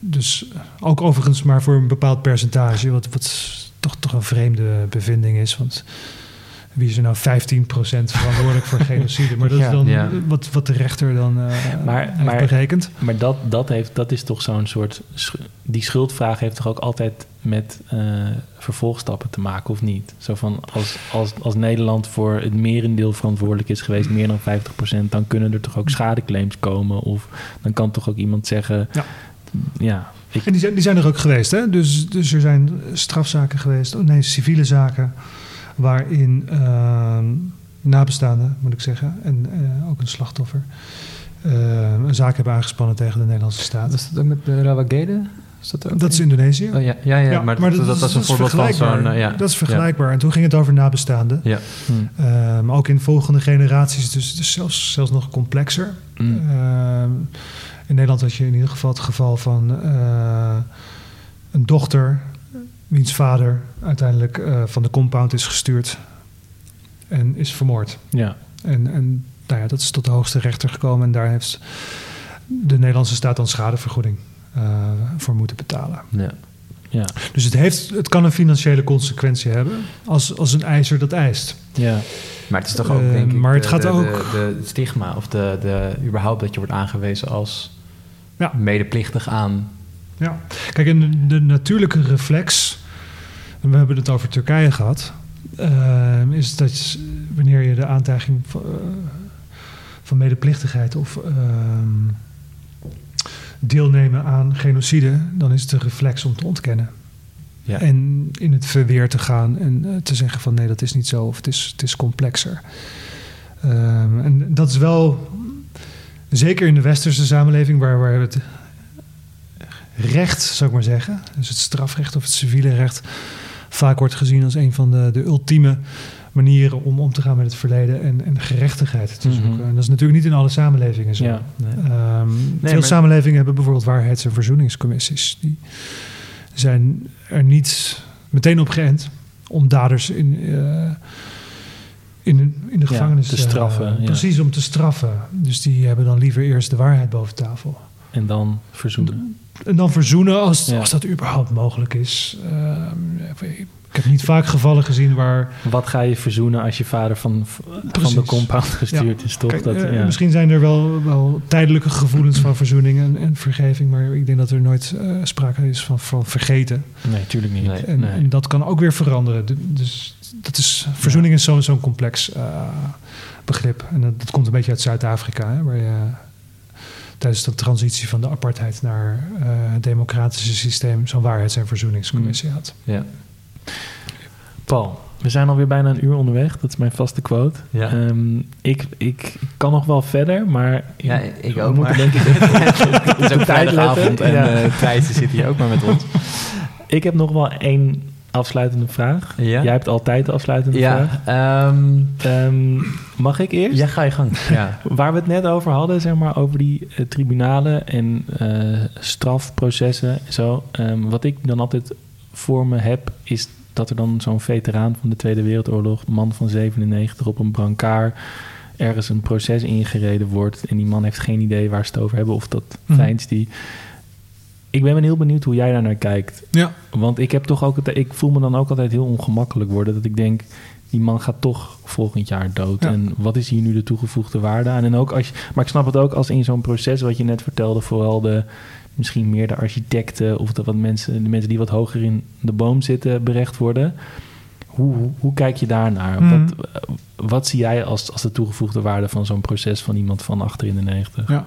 Speaker 4: Dus ook overigens maar voor een bepaald percentage, wat, wat toch, toch een vreemde bevinding is. Want wie is er nou 15% verantwoordelijk voor genocide? Maar dat
Speaker 3: Ja.
Speaker 4: is dan
Speaker 1: Ja.
Speaker 4: wat, wat de rechter dan eh
Speaker 3: Maar-
Speaker 4: heeft
Speaker 3: maar-
Speaker 4: berekend.
Speaker 3: Maar dat, dat, heeft, dat is toch zo'n soort... sch- Die schuldvraag heeft toch ook altijd met eh, vervolgstappen te maken, of niet? Zo van, als, als, als Nederland voor het merendeel verantwoordelijk is geweest... meer dan 50%, dan kunnen er toch ook schadeclaims komen? Of dan kan toch ook iemand zeggen...
Speaker 4: Ja.
Speaker 3: ja ik,
Speaker 4: En die zijn, die zijn er ook geweest. Hè? Dus, dus er zijn strafzaken geweest, oh nee, civiele zaken, waarin ehm nabestaanden, moet ik zeggen, en eh, ook een slachtoffer, eh, een zaak hebben aangespannen tegen de Nederlandse staat.
Speaker 1: Was dat ook met de Rawagede? Is dat ook?
Speaker 4: Dat is Indonesië.
Speaker 1: Oh, ja, ja, ja, maar, dat, dat, is een voorbeeld van
Speaker 4: vergelijkbaar.
Speaker 1: zo'n... eh, ja.
Speaker 4: Dat is vergelijkbaar. En toen ging het over nabestaanden.
Speaker 1: Ja.
Speaker 3: hm,
Speaker 4: Eh, maar ook in volgende generaties, dus, dus zelfs, zelfs nog complexer.
Speaker 3: hm,
Speaker 4: Eh, in Nederland had je in ieder geval het geval van eh, een dochter, wiens vader uiteindelijk eh, van de compound is gestuurd en is vermoord.
Speaker 3: ja.
Speaker 4: En, en nou ja, dat is tot de hoogste rechter gekomen en daar heeft de Nederlandse staat dan schadevergoeding eh, voor moeten betalen.
Speaker 1: Ja.
Speaker 3: Ja,
Speaker 4: Dus het, heeft, het kan een financiële consequentie hebben als, als een eiser dat eist.
Speaker 3: ja,
Speaker 1: Maar het is toch ook,
Speaker 4: Eh,
Speaker 1: denk ik,
Speaker 4: maar het
Speaker 1: de,
Speaker 4: gaat
Speaker 1: de,
Speaker 4: ook-
Speaker 1: De, de stigma of de, de, überhaupt dat je wordt aangewezen als
Speaker 4: Ja.
Speaker 1: medeplichtig aan...
Speaker 4: Ja, kijk, en de, de natuurlijke reflex, en we hebben het over Turkije gehad, eh, is dat wanneer je de aantijging van, eh, van medeplichtigheid of ehm, deelnemen aan genocide, dan is het de reflex om te ontkennen.
Speaker 1: Ja.
Speaker 4: En in het verweer te gaan en eh, te zeggen van nee, dat is niet zo of het is, het is complexer. Ehm, en dat is wel, zeker in de westerse samenleving, waar, waar het recht, zou ik maar zeggen, dus het strafrecht of het civiele recht, vaak wordt gezien als een van de, de ultieme manieren om om te gaan met het verleden en, en gerechtigheid te
Speaker 3: Mhm.
Speaker 4: zoeken. En dat is natuurlijk niet in alle samenlevingen zo.
Speaker 3: ja.
Speaker 1: Nee.
Speaker 4: Ehm, veel
Speaker 1: maar-
Speaker 4: samenlevingen hebben bijvoorbeeld waarheids- en verzoeningscommissies. Die zijn er niet meteen op geënt om daders in, eh, in, de- in de
Speaker 3: Ja,
Speaker 4: gevangenis
Speaker 3: te straffen,
Speaker 4: eh,
Speaker 3: ja.
Speaker 4: Precies, om te straffen. Dus die hebben dan liever eerst de waarheid boven tafel.
Speaker 3: En dan verzoenen.
Speaker 4: En dan verzoenen als,
Speaker 3: Ja.
Speaker 4: als dat überhaupt mogelijk is. Ehm, ik heb niet vaak gevallen gezien waar...
Speaker 3: Wat ga je verzoenen als je vader van, van de compound gestuurd is, toch?
Speaker 4: Kijk,
Speaker 3: dat,
Speaker 4: eh,
Speaker 3: ja.
Speaker 4: Misschien zijn er wel, wel tijdelijke gevoelens van verzoening en, en vergeving, maar ik denk dat er nooit eh, sprake is van, van vergeten.
Speaker 3: Nee, tuurlijk niet.
Speaker 1: Nee.
Speaker 4: En,
Speaker 3: Nee.
Speaker 4: en dat kan ook weer veranderen. Du- Dus dat is, verzoening is zo'n zo'n complex eh, begrip. En dat, dat komt een beetje uit Zuid-Afrika, hè, waar je tijdens de transitie van de apartheid naar eh, het democratische systeem zo'n waarheids- en verzoeningscommissie
Speaker 3: Mm.
Speaker 4: had.
Speaker 1: Ja.
Speaker 3: Paul, we zijn alweer bijna een uur onderweg. Dat is mijn vaste quote.
Speaker 1: Ja.
Speaker 3: Ehm, ik, ik kan nog wel verder, maar...
Speaker 1: Ja, ik
Speaker 3: we
Speaker 1: ook,
Speaker 3: moeten
Speaker 1: maar-
Speaker 3: denk ik
Speaker 1: Het is ook vrijdagavond en
Speaker 3: Ja.
Speaker 1: eh Thijs zit hier ook maar met ons.
Speaker 3: Ik heb nog wel één afsluitende vraag.
Speaker 1: Ja?
Speaker 3: Jij hebt altijd de afsluitende vraag.
Speaker 1: Ja, ehm,
Speaker 3: Ehm, mag ik eerst?
Speaker 1: ja, ga je gang. Ja.
Speaker 3: Waar we het net over hadden, zeg maar, over die eh, tribunalen en eh, strafprocessen en zo. Ehm, wat ik dan altijd voor me heb, is dat er dan zo'n veteraan van de Tweede Wereldoorlog, man van 97, op een brancard ergens een proces ingereden wordt. En die man heeft geen idee waar ze het over hebben of dat fijnst die. Ik ben heel benieuwd hoe jij daar naar kijkt.
Speaker 4: Ja.
Speaker 3: Want ik heb toch ook het, ik voel me dan ook altijd heel ongemakkelijk worden. Dat ik denk, die man gaat toch volgend jaar dood.
Speaker 4: Ja.
Speaker 3: En wat is hier nu de toegevoegde waarde aan? En ook als je, maar ik snap het ook als in zo'n proces wat je net vertelde, vooral de misschien meer de architecten of de, wat mensen, de mensen die wat hoger in de boom zitten berecht worden. Hoe, hoe, hoe kijk je daarnaar?
Speaker 4: Mhm.
Speaker 3: Wat, wat zie jij als, als de toegevoegde waarde van zo'n proces van iemand van achter in de 90?
Speaker 4: Ja.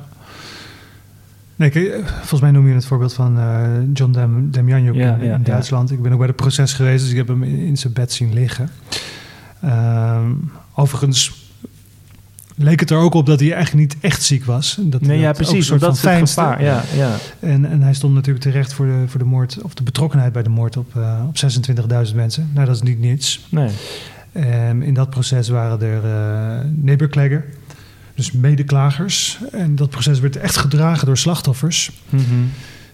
Speaker 4: Nee, kijk, volgens mij noem je het voorbeeld van eh, John Dem Demjanjuk
Speaker 3: Ja,
Speaker 4: in, in
Speaker 3: ja, ja.
Speaker 4: Duitsland. Ik ben ook bij het proces geweest, dus ik heb hem in, in zijn bed zien liggen. Ehm, overigens leek het er ook op dat hij echt niet echt ziek was. Dat,
Speaker 3: Nee, ja,
Speaker 4: dat ook een
Speaker 3: precies.
Speaker 4: soort
Speaker 3: dat
Speaker 4: van
Speaker 3: is gevaar. Ja, ja.
Speaker 4: En, en hij stond natuurlijk terecht voor de, voor de moord, of de betrokkenheid bij de moord op, eh, op 26.000 mensen. Nou, dat is niet niets.
Speaker 3: Nee.
Speaker 4: Ehm, in dat proces waren er uh, dus medeklagers. En dat proces werd echt gedragen door slachtoffers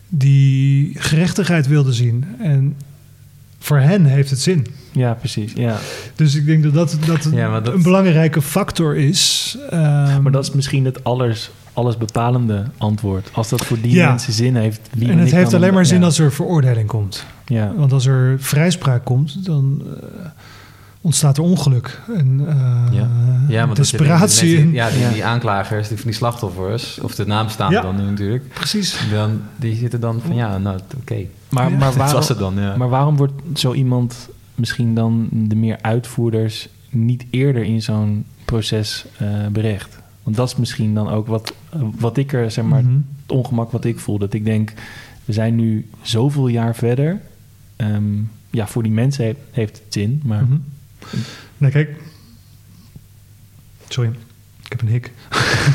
Speaker 4: die gerechtigheid wilden zien. En voor hen heeft het zin.
Speaker 3: Ja, precies. Ja.
Speaker 4: Dus ik denk dat dat, dat,
Speaker 1: Ja, maar dat-
Speaker 4: een belangrijke factor is. Ehm,
Speaker 3: Maar dat is misschien het alles, alles bepalende antwoord. Als dat voor die
Speaker 4: Ja.
Speaker 3: mensen zin heeft. Wie
Speaker 4: en het heeft alleen maar zin
Speaker 3: ja.
Speaker 4: als er veroordeling komt.
Speaker 3: Ja.
Speaker 4: Want als er vrijspraak komt, dan eh, ontstaat er ongeluk. En eh,
Speaker 1: Ja. Ja,
Speaker 4: desperatie.
Speaker 1: die, ja, die,
Speaker 3: Ja.
Speaker 1: die aanklagers, die van die slachtoffers, of de naam staan
Speaker 4: Ja.
Speaker 1: dan nu natuurlijk,
Speaker 4: Precies.
Speaker 1: dan, die zitten dan van ja, nou oké,
Speaker 3: Maar,
Speaker 4: Ja.
Speaker 3: maar, waarom,
Speaker 1: was het dan. Ja.
Speaker 3: maar waarom wordt zo iemand misschien dan de meer uitvoerders niet eerder in zo'n proces eh berecht? Want dat is misschien dan ook wat, wat ik er, zeg maar,
Speaker 4: Mhm.
Speaker 3: het ongemak wat ik voel. Dat ik denk, we zijn nu zoveel jaar verder. Ehm, ja, voor die mensen heeft, heeft het zin, maar
Speaker 4: Mhm. Nee, kijk. Sorry, ik heb een hik.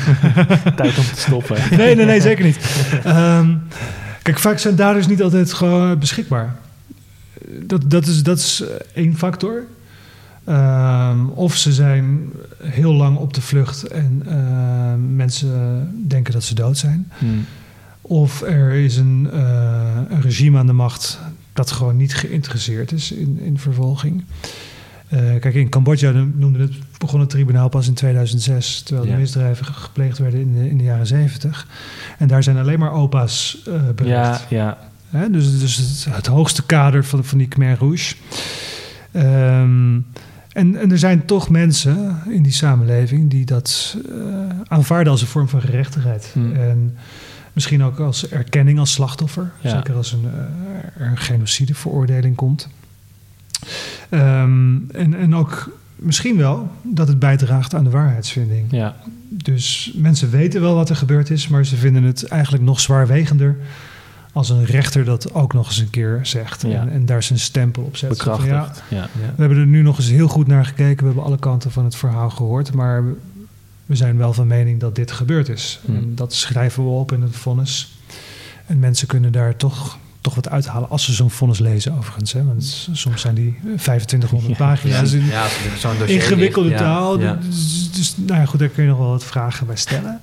Speaker 3: tijd om te stoppen.
Speaker 4: Nee, nee, nee, zeker niet. Ehm, kijk, vaak zijn daders niet altijd gewoon beschikbaar. Dat, dat, is, dat is één factor. Ehm, of ze zijn heel lang op de vlucht en ehm, mensen denken dat ze dood zijn.
Speaker 3: Hmm.
Speaker 4: Of er is een, eh, een regime aan de macht dat gewoon niet geïnteresseerd is in, in vervolging. Eh, kijk, in Cambodja noemde het, begon het tribunaal pas in 2006, terwijl
Speaker 3: Ja.
Speaker 4: de misdrijven ge- gepleegd werden in de, in de jaren 70. En daar zijn alleen maar opa's eh
Speaker 3: Ja,
Speaker 4: berecht.
Speaker 3: ja.
Speaker 4: Hè? Dus, dus het, het hoogste kader van, van die Khmer Rouge. Ehm, en, en er zijn toch mensen in die samenleving die dat eh, aanvaarden als een vorm van gerechtigheid.
Speaker 3: Hmm.
Speaker 4: En misschien ook als erkenning als slachtoffer.
Speaker 3: Ja.
Speaker 4: Zeker als een, er een genocideveroordeling komt. Ehm, en, en ook misschien wel dat het bijdraagt aan de waarheidsvinding.
Speaker 3: ja.
Speaker 4: Dus mensen weten wel wat er gebeurd is, maar ze vinden het eigenlijk nog zwaarwegender als een rechter dat ook nog eens een keer zegt.
Speaker 3: Ja.
Speaker 4: En, en daar zijn stempel op zet. Van, ja,
Speaker 3: Bekrachtigd. Ja.
Speaker 4: we hebben er nu nog eens heel goed naar gekeken. We hebben alle kanten van het verhaal gehoord. Maar we- we zijn wel van mening dat dit gebeurd is.
Speaker 3: Hmm.
Speaker 4: En dat schrijven we op in het vonnis. En mensen kunnen daar toch, toch wat uithalen als ze zo'n vonnis lezen overigens. Hè? Want soms zijn die 2500
Speaker 3: Ja.
Speaker 4: pagina's. in-
Speaker 1: ja, als zo'n dossier
Speaker 4: ingewikkelde taal.
Speaker 1: ja.
Speaker 4: Dus, dus, nou ja, goed, daar kun je nog wel wat vragen bij stellen.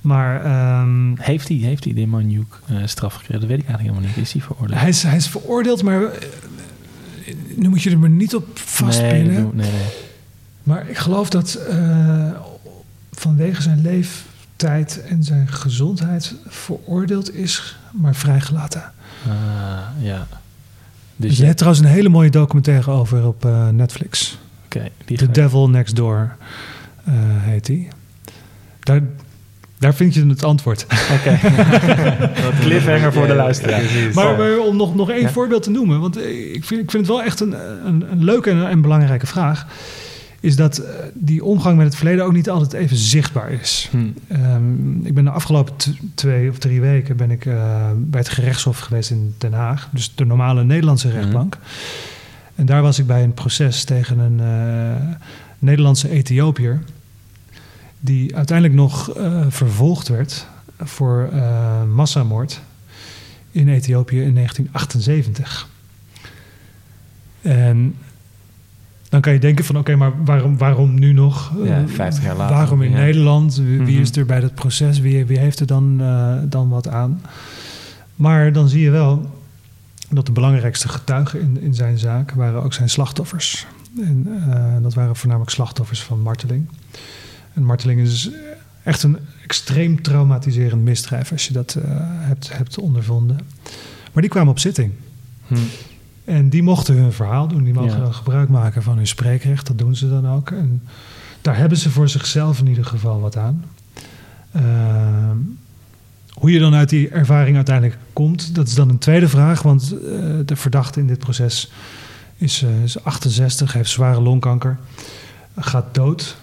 Speaker 4: Maar ehm,
Speaker 3: Heeft hij heeft die Demaniuk uh, straf gekregen? Dat weet ik eigenlijk helemaal niet. Is hij veroordeeld?
Speaker 4: hij, is, hij is veroordeeld, maar eh, nu moet je er maar niet op
Speaker 3: nee,
Speaker 4: vastpinnen.
Speaker 3: doe- nee, nee.
Speaker 4: Maar ik geloof dat eh, vanwege zijn leeftijd en zijn gezondheid veroordeeld is, maar vrijgelaten.
Speaker 3: Ah, ja. Dus
Speaker 4: Dus je hebt trouwens een hele mooie documentaire over op eh, Netflix.
Speaker 3: oké, die
Speaker 4: The Devil Next Door eh, heet die. Daar, daar vind je het antwoord.
Speaker 3: Oké. Cliffhanger voor de luisteraar.
Speaker 4: Maar, maar om nog, nog één
Speaker 3: Ja.
Speaker 4: voorbeeld te noemen, want eh, ik vind, ik vind het wel echt een, een, een leuke en, en belangrijke vraag. Is dat eh, die omgang met het verleden ook niet altijd even zichtbaar is.
Speaker 3: Hm.
Speaker 4: Ehm, ik ben de afgelopen twee of drie weken ben ik eh, bij het gerechtshof geweest in Den Haag. Dus de normale Nederlandse rechtbank. En daar was ik bij een proces tegen een eh, Nederlandse Ethiopiër. Die uiteindelijk nog eh, vervolgd werd voor massamoord in Ethiopië in 1978. En dan kan je denken van oké, maar waarom, waarom nu nog?
Speaker 1: Ja,
Speaker 4: Eh,
Speaker 1: 50 jaar later.
Speaker 4: Waarom in
Speaker 1: Ja.
Speaker 4: Nederland? Wie,
Speaker 3: Mhm.
Speaker 4: is er bij dat proces? Wie, wie heeft er dan, eh, dan wat aan? Maar dan zie je wel dat de belangrijkste getuigen in, in zijn zaak waren ook zijn slachtoffers. En eh, dat waren voornamelijk slachtoffers van marteling. En marteling is echt een extreem traumatiserend misdrijf als je dat eh, hebt, hebt ondervonden. Maar die kwamen op zitting.
Speaker 3: Hm.
Speaker 4: En die mochten hun verhaal doen. Die mogen
Speaker 3: Ja.
Speaker 4: gebruik maken van hun spreekrecht. Dat doen ze dan ook. En daar hebben ze voor zichzelf in ieder geval wat aan. Ehm, hoe je dan uit die ervaring uiteindelijk komt, dat is dan een tweede vraag. Want eh, de verdachte in dit proces is, eh, is 68, heeft zware longkanker, gaat dood.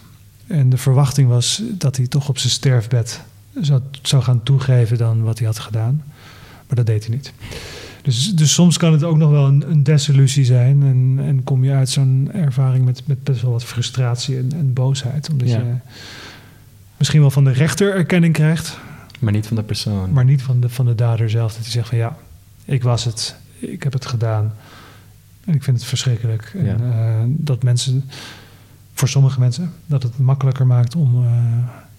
Speaker 4: En de verwachting was dat hij toch op zijn sterfbed zou, zou gaan toegeven dan wat hij had gedaan. Maar dat deed hij niet. Dus, dus soms kan het ook nog wel een, een desillusie zijn. En, en kom je uit zo'n ervaring met, met best wel wat frustratie en, en boosheid. Omdat
Speaker 3: Ja.
Speaker 4: je misschien wel van de rechter erkenning krijgt,
Speaker 1: Maar niet van de persoon.
Speaker 4: maar niet van de, van de dader zelf. Dat hij zegt van ja, ik was het, ik heb het gedaan. En ik vind het verschrikkelijk. En, eh, dat mensen, voor sommige mensen, dat het makkelijker maakt om, eh,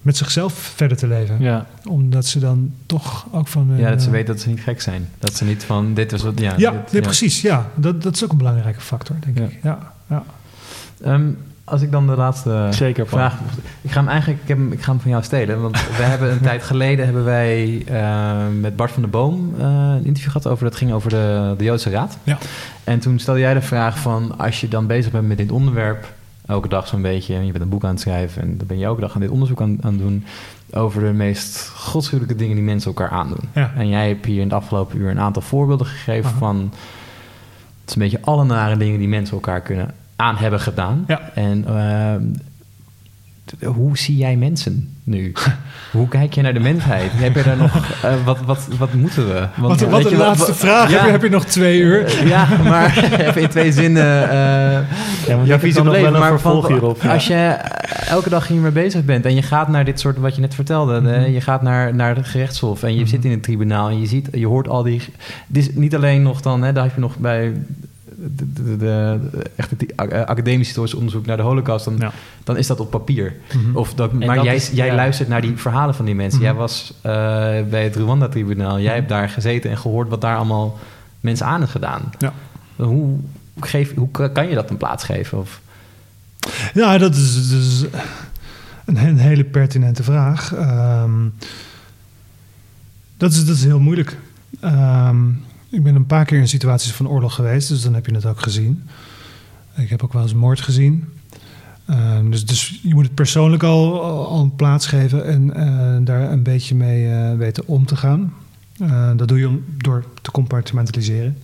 Speaker 4: met zichzelf verder te leven.
Speaker 3: Ja,
Speaker 4: Omdat ze dan toch ook van...
Speaker 1: Ja, dat ze
Speaker 4: eh,
Speaker 1: weten dat ze niet gek zijn. Dat ze niet van, dit was wat... Ja,
Speaker 4: Ja,
Speaker 1: dit-
Speaker 4: nee, precies. Ja, dat, dat is ook een belangrijke factor, denk
Speaker 3: Ja.
Speaker 4: ik. Ja, ja.
Speaker 1: Ehm, als ik dan de laatste
Speaker 3: zeker.
Speaker 1: Vraag... Ik ga hem eigenlijk ik heb hem, ik ga hem van jou stelen. Want we hebben een tijd geleden hebben wij eh, met Bart van der Boom eh, een interview gehad. Over, dat ging over de, de Joodse Raad.
Speaker 4: Ja.
Speaker 1: En toen stelde jij de vraag van... Als je dan bezig bent met dit onderwerp... Elke dag zo'n beetje. En je bent een boek aan het schrijven. En dan ben je elke dag aan dit onderzoek aan, aan het doen. Over de meest godschuwelijke dingen die mensen elkaar aandoen.
Speaker 4: Ja.
Speaker 1: En jij hebt hier in het afgelopen uur een aantal voorbeelden gegeven
Speaker 4: Aha.
Speaker 1: van... Het is een beetje alle nare dingen die mensen elkaar kunnen aan hebben gedaan.
Speaker 4: Ja.
Speaker 1: En ehm, hoe zie jij mensen nu? hoe kijk je naar de mensheid? Heb je daar nog... eh, wat, wat, wat moeten we? Want,
Speaker 4: Wat, wat
Speaker 1: je,
Speaker 4: laatste vraag.
Speaker 1: Ja.
Speaker 4: Heb, je, heb je nog twee uur?
Speaker 1: Eh, ja, maar even in twee zinnen... eh
Speaker 3: Ja,
Speaker 1: jouw visie
Speaker 3: nog
Speaker 1: leven.
Speaker 3: wel een
Speaker 1: Maar van-
Speaker 3: vervolg hierop. ja.
Speaker 1: als je eh, elke dag hiermee bezig bent en je gaat naar dit soort wat je net vertelde,
Speaker 4: Mhm.
Speaker 1: eh, je gaat naar, naar het gerechtshof en je
Speaker 4: Mhm.
Speaker 1: zit in het tribunaal en je ziet, je hoort al die. Dit is niet alleen nog dan, hè, daar heb je nog bij de, de, de, de- echt het eh, academisch historisch onderzoek naar de Holocaust, dan,
Speaker 4: Ja.
Speaker 1: dan is dat op papier.
Speaker 4: Mhm.
Speaker 1: Of dat,
Speaker 3: En
Speaker 1: maar
Speaker 3: dat
Speaker 1: jij,
Speaker 3: is-
Speaker 1: jij
Speaker 3: ja.
Speaker 1: luistert naar die verhalen van die mensen.
Speaker 4: Mhm.
Speaker 1: Jij was eh, bij het Rwanda-tribunaal. Jij hebt daar gezeten en gehoord wat daar allemaal mensen aan is gedaan.
Speaker 4: Ja.
Speaker 1: Hoe, geef, hoe kan je dat een plaats geven? Of,
Speaker 4: Ja, dat is, dat is een, een hele pertinente vraag. Ehm, dat, is, dat is heel moeilijk. Ehm, ik ben een paar keer in situaties van oorlog geweest, dus dan heb je het ook gezien. Ik heb ook wel eens moord gezien. Ehm, dus, dus je moet het persoonlijk al, al, een plaats geven en eh, daar een beetje mee eh, weten om te gaan. Eh, dat doe je om, door te compartimentaliseren.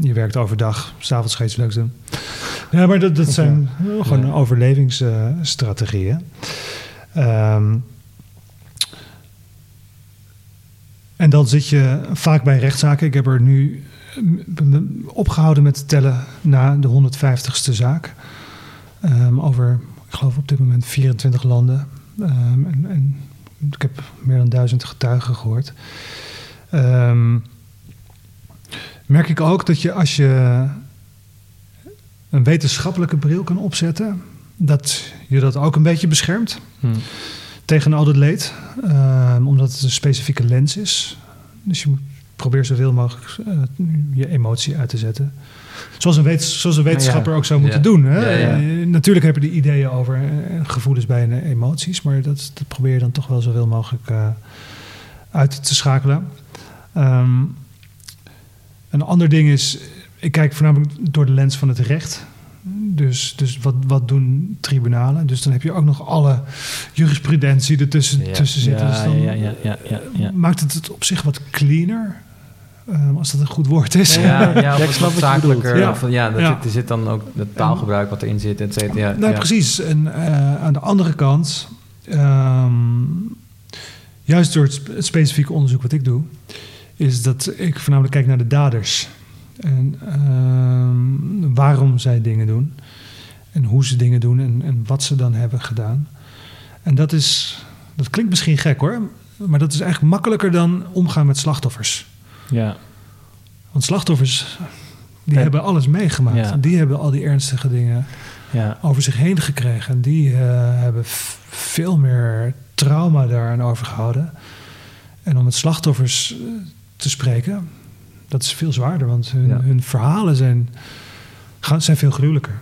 Speaker 4: Je werkt overdag, s'avonds ga je iets leuks doen. Ja, maar dat, dat zijn gewoon
Speaker 1: Ja.
Speaker 4: overlevingsstrategieën. Ehm, en dan zit je vaak bij rechtszaken. Ik heb er nu eh, opgehouden met tellen na de 150ste zaak. Ehm, over, ik geloof op dit moment 24 landen. Ehm, en, ik heb meer dan duizend getuigen gehoord. Ehm, merk ik ook dat je als je een wetenschappelijke bril kan opzetten, dat je dat ook een beetje beschermt
Speaker 3: Hm.
Speaker 4: Tegen al dat leed, Ehm, omdat het een specifieke lens is. Dus je moet probeer zoveel mogelijk eh, je emotie uit te zetten. Zoals een, wetens- zoals een wetenschapper ook zou moeten
Speaker 1: Ja.
Speaker 4: doen. Hè?
Speaker 1: Ja,
Speaker 4: natuurlijk heb je die ideeën over eh, gevoelens bij en emoties, maar dat, dat probeer je dan toch wel zoveel mogelijk eh, uit te schakelen. Ehm, een ander ding is, ik kijk voornamelijk door de lens van het recht. Dus, dus wat, wat doen tribunalen? Dus dan heb je ook nog alle jurisprudentie ertussen
Speaker 1: Ja.
Speaker 4: tussen zitten.
Speaker 3: Ja,
Speaker 4: dus dan
Speaker 3: ja, ja, ja, ja, ja.
Speaker 4: maakt het het op zich wat cleaner. Ehm, als dat een goed woord is.
Speaker 1: Ja, ja,
Speaker 3: Ja,
Speaker 1: of zakelijker. Of, ja, dat
Speaker 4: Ja.
Speaker 1: Zit, er zit dan ook het taalgebruik wat erin zit, et cetera. Ja,
Speaker 4: nou,
Speaker 1: ja.
Speaker 4: precies. En eh, aan de andere kant, ehm, juist door het specifieke onderzoek wat ik doe, is dat ik voornamelijk kijk naar de daders. En ehm, waarom zij dingen doen. En hoe ze dingen doen en, en wat ze dan hebben gedaan. En dat is, dat klinkt misschien gek hoor, maar dat is eigenlijk makkelijker dan omgaan met slachtoffers.
Speaker 3: ja.
Speaker 4: Want slachtoffers, die
Speaker 3: Ja.
Speaker 4: hebben alles meegemaakt.
Speaker 3: Ja.
Speaker 4: Die hebben al die ernstige dingen
Speaker 3: ja.
Speaker 4: over zich heen gekregen. En die eh, hebben veel meer trauma daaraan overgehouden. En om met slachtoffers eh, te spreken, dat is veel zwaarder. Want hun,
Speaker 1: Ja.
Speaker 4: hun verhalen zijn, gaan, zijn veel gruwelijker.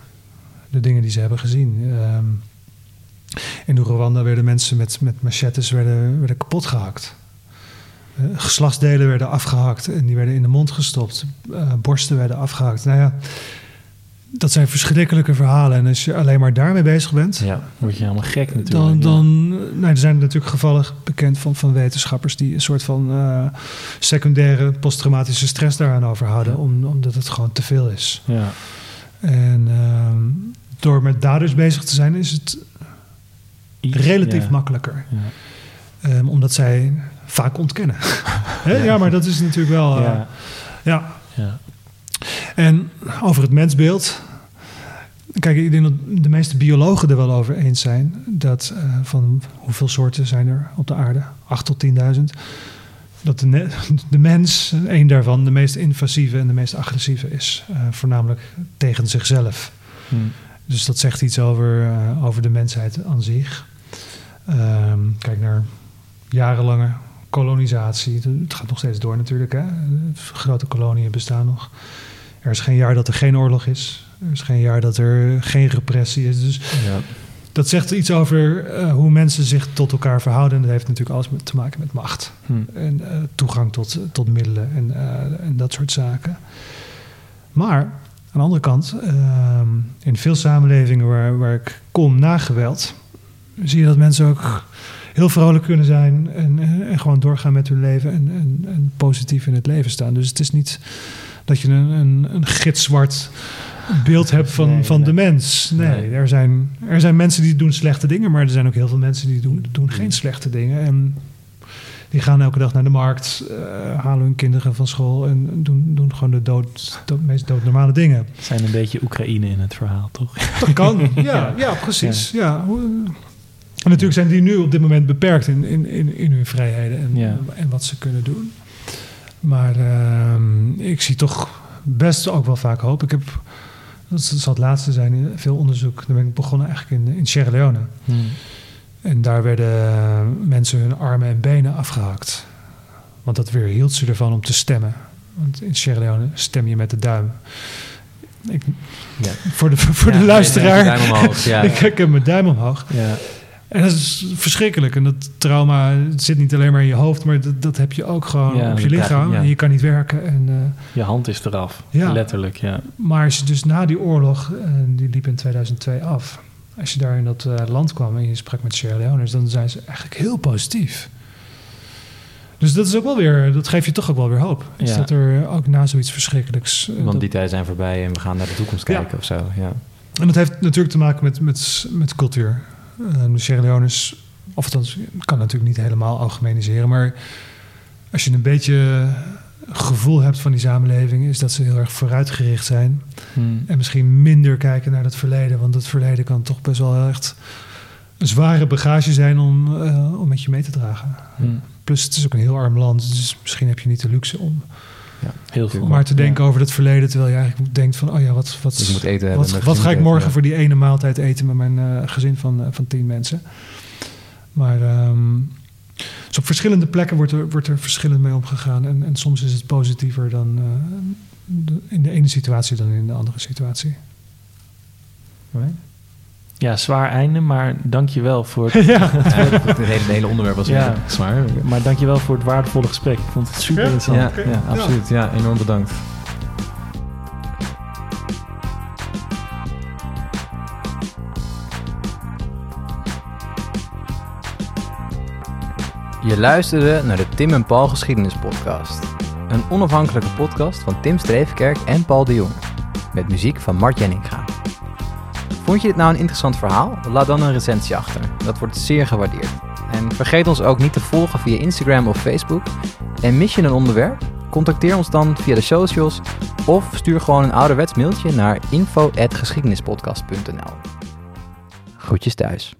Speaker 4: De dingen die ze hebben gezien. Ehm, in Rwanda werden mensen met, met machetes werden, werden kapot gehakt. Eh, geslachtsdelen werden afgehakt en die werden in de mond gestopt. Eh, borsten werden afgehakt. Nou ja, dat zijn verschrikkelijke verhalen. En als je alleen maar daarmee bezig bent,
Speaker 1: Ja.
Speaker 3: Word je helemaal gek natuurlijk.
Speaker 4: dan, dan nou, er zijn natuurlijk gevallen bekend van, van wetenschappers die een soort van eh, secundaire posttraumatische stress daaraan overhouden, om, omdat het gewoon te veel is.
Speaker 3: Ja.
Speaker 4: En ehm, door met daders bezig te zijn, is het
Speaker 3: Iets,
Speaker 4: relatief
Speaker 3: ja.
Speaker 4: makkelijker.
Speaker 3: Ja.
Speaker 4: Ehm, omdat zij vaak ontkennen. Ja. maar dat is natuurlijk wel. eh,
Speaker 3: Ja.
Speaker 4: ja. En over het mensbeeld. Kijk, ik denk dat de meeste biologen er wel over eens zijn. Dat eh, van hoeveel soorten zijn er op de aarde? 8 tot 10.000. Dat de, de mens, één daarvan, de meest invasieve en de meest agressieve is. Eh, voornamelijk tegen zichzelf.
Speaker 3: Hm.
Speaker 4: Dus dat zegt iets over, eh, over de mensheid aan zich. Ehm, kijk naar jarenlange kolonisatie. Het gaat nog steeds door natuurlijk. Hè? Grote koloniën bestaan nog. Er is geen jaar dat er geen oorlog is. Er is geen jaar dat er geen repressie is. Dus
Speaker 1: Ja.
Speaker 4: dat zegt iets over eh, hoe mensen zich tot elkaar verhouden. En dat heeft natuurlijk alles met, te maken met macht.
Speaker 3: Hm.
Speaker 4: En eh, toegang tot, tot middelen en, eh, en dat soort zaken. Maar aan de andere kant, ehm, in veel samenlevingen waar, waar ik kom na geweld, zie je dat mensen ook heel vrolijk kunnen zijn en, en, en gewoon doorgaan met hun leven en, en, en positief in het leven staan. Dus het is niet dat je een, een, een gitzwart beeld hebt van,
Speaker 3: Nee,
Speaker 4: van
Speaker 3: nee.
Speaker 4: de mens. Nee,
Speaker 3: Nee.
Speaker 4: Er, zijn, er zijn mensen die doen slechte dingen, maar er zijn ook heel veel mensen die doen, doen geen slechte dingen. En die gaan elke dag naar de markt, eh, halen hun kinderen van school en doen, doen gewoon de dood, dood, meest doodnormale dingen.
Speaker 3: Het zijn een beetje Oekraïne in het verhaal, toch?
Speaker 4: Dat kan, ja, ja, precies. Ja. En natuurlijk zijn die nu op dit moment beperkt in, in, in, in hun vrijheden en,
Speaker 3: Ja.
Speaker 4: en wat ze kunnen doen. Maar ehm, ik zie toch best ook wel vaak hoop. Ik heb, dat zal het laatste zijn, in veel onderzoek. Dan ben ik begonnen eigenlijk in, in Sierra Leone.
Speaker 3: Hm.
Speaker 4: En daar werden mensen hun armen en benen afgehakt. Want dat weerhield ze ervan om te stemmen. Want in Sierra Leone stem je met de duim. Ik,
Speaker 1: Ja.
Speaker 4: Voor de, voor
Speaker 1: Ja,
Speaker 4: de luisteraar.
Speaker 1: duim omhoog, ja.
Speaker 4: ik, ik heb mijn duim omhoog.
Speaker 3: Ja.
Speaker 4: En dat is verschrikkelijk. En dat trauma zit niet alleen maar in je hoofd, maar dat, dat heb je ook gewoon
Speaker 3: Ja,
Speaker 4: op je
Speaker 3: je,
Speaker 4: lichaam.
Speaker 3: ja.
Speaker 4: En je kan niet werken. En, eh,
Speaker 3: Je hand is eraf.
Speaker 4: Ja.
Speaker 3: Letterlijk, ja.
Speaker 4: maar als je dus na die oorlog, eh, die liep in 2002 af. Als je daar in dat eh, land kwam en je sprak met Sierra Leone's, dan zijn ze eigenlijk heel positief. Dus dat is ook wel weer, dat geeft je toch ook wel weer hoop. Is dat er ook na zoiets verschrikkelijks.
Speaker 1: Want
Speaker 4: dat-
Speaker 1: die tijden zijn voorbij en we gaan naar de toekomst kijken of zo. Ja.
Speaker 4: En dat heeft natuurlijk te maken met, met, met cultuur. Eh, de Sierra Leone's, of althans, ik kan natuurlijk niet helemaal algemeniseren, maar als je een beetje gevoel hebt van die samenleving, is dat ze heel erg vooruitgericht zijn.
Speaker 3: Hm.
Speaker 4: En misschien minder kijken naar het verleden, want het verleden kan toch best wel echt een zware bagage zijn om, eh, om met je mee te dragen.
Speaker 3: Hm.
Speaker 4: Plus, het is ook een heel arm land, dus misschien heb je niet de luxe om
Speaker 3: Heel veel.
Speaker 4: maar te denken
Speaker 3: Ja.
Speaker 4: over het verleden, terwijl je eigenlijk denkt van, oh ja, wat, wat,
Speaker 1: Dus je moet eten hebben.
Speaker 4: wat, wat ga ik morgen
Speaker 1: eten,
Speaker 4: voor die ene maaltijd eten met mijn eh, gezin van, eh, van tien mensen? Maar ehm, dus op verschillende plekken wordt er, wordt er verschillend mee omgegaan. En, en soms is het positiever dan eh, de- in de ene situatie dan in de andere situatie.
Speaker 1: Right?
Speaker 3: Ja, zwaar einde, maar dank je wel voor het,
Speaker 4: ja,
Speaker 1: Ja, het, hele, het hele onderwerp was
Speaker 3: Ja.
Speaker 1: zwaar.
Speaker 3: maar dank je wel voor het waardevolle gesprek. Ik vond het super
Speaker 4: Ja?
Speaker 3: interessant.
Speaker 1: Ja, ja, absoluut. Ja, enorm bedankt. Je luisterde naar de Tim en Paul Geschiedenis Podcast. Een onafhankelijke podcast van Tim Streefkerk en Paul de Jong. Met muziek van Mart Jenninga. Vond je dit nou een interessant verhaal? Laat dan een recensie achter. Dat wordt zeer gewaardeerd. En vergeet ons ook niet te volgen via Instagram of Facebook. En mis je een onderwerp? Contacteer ons dan via de socials of stuur gewoon een ouderwets mailtje naar info.geschiedenispodcast.nl. Groetjes thuis.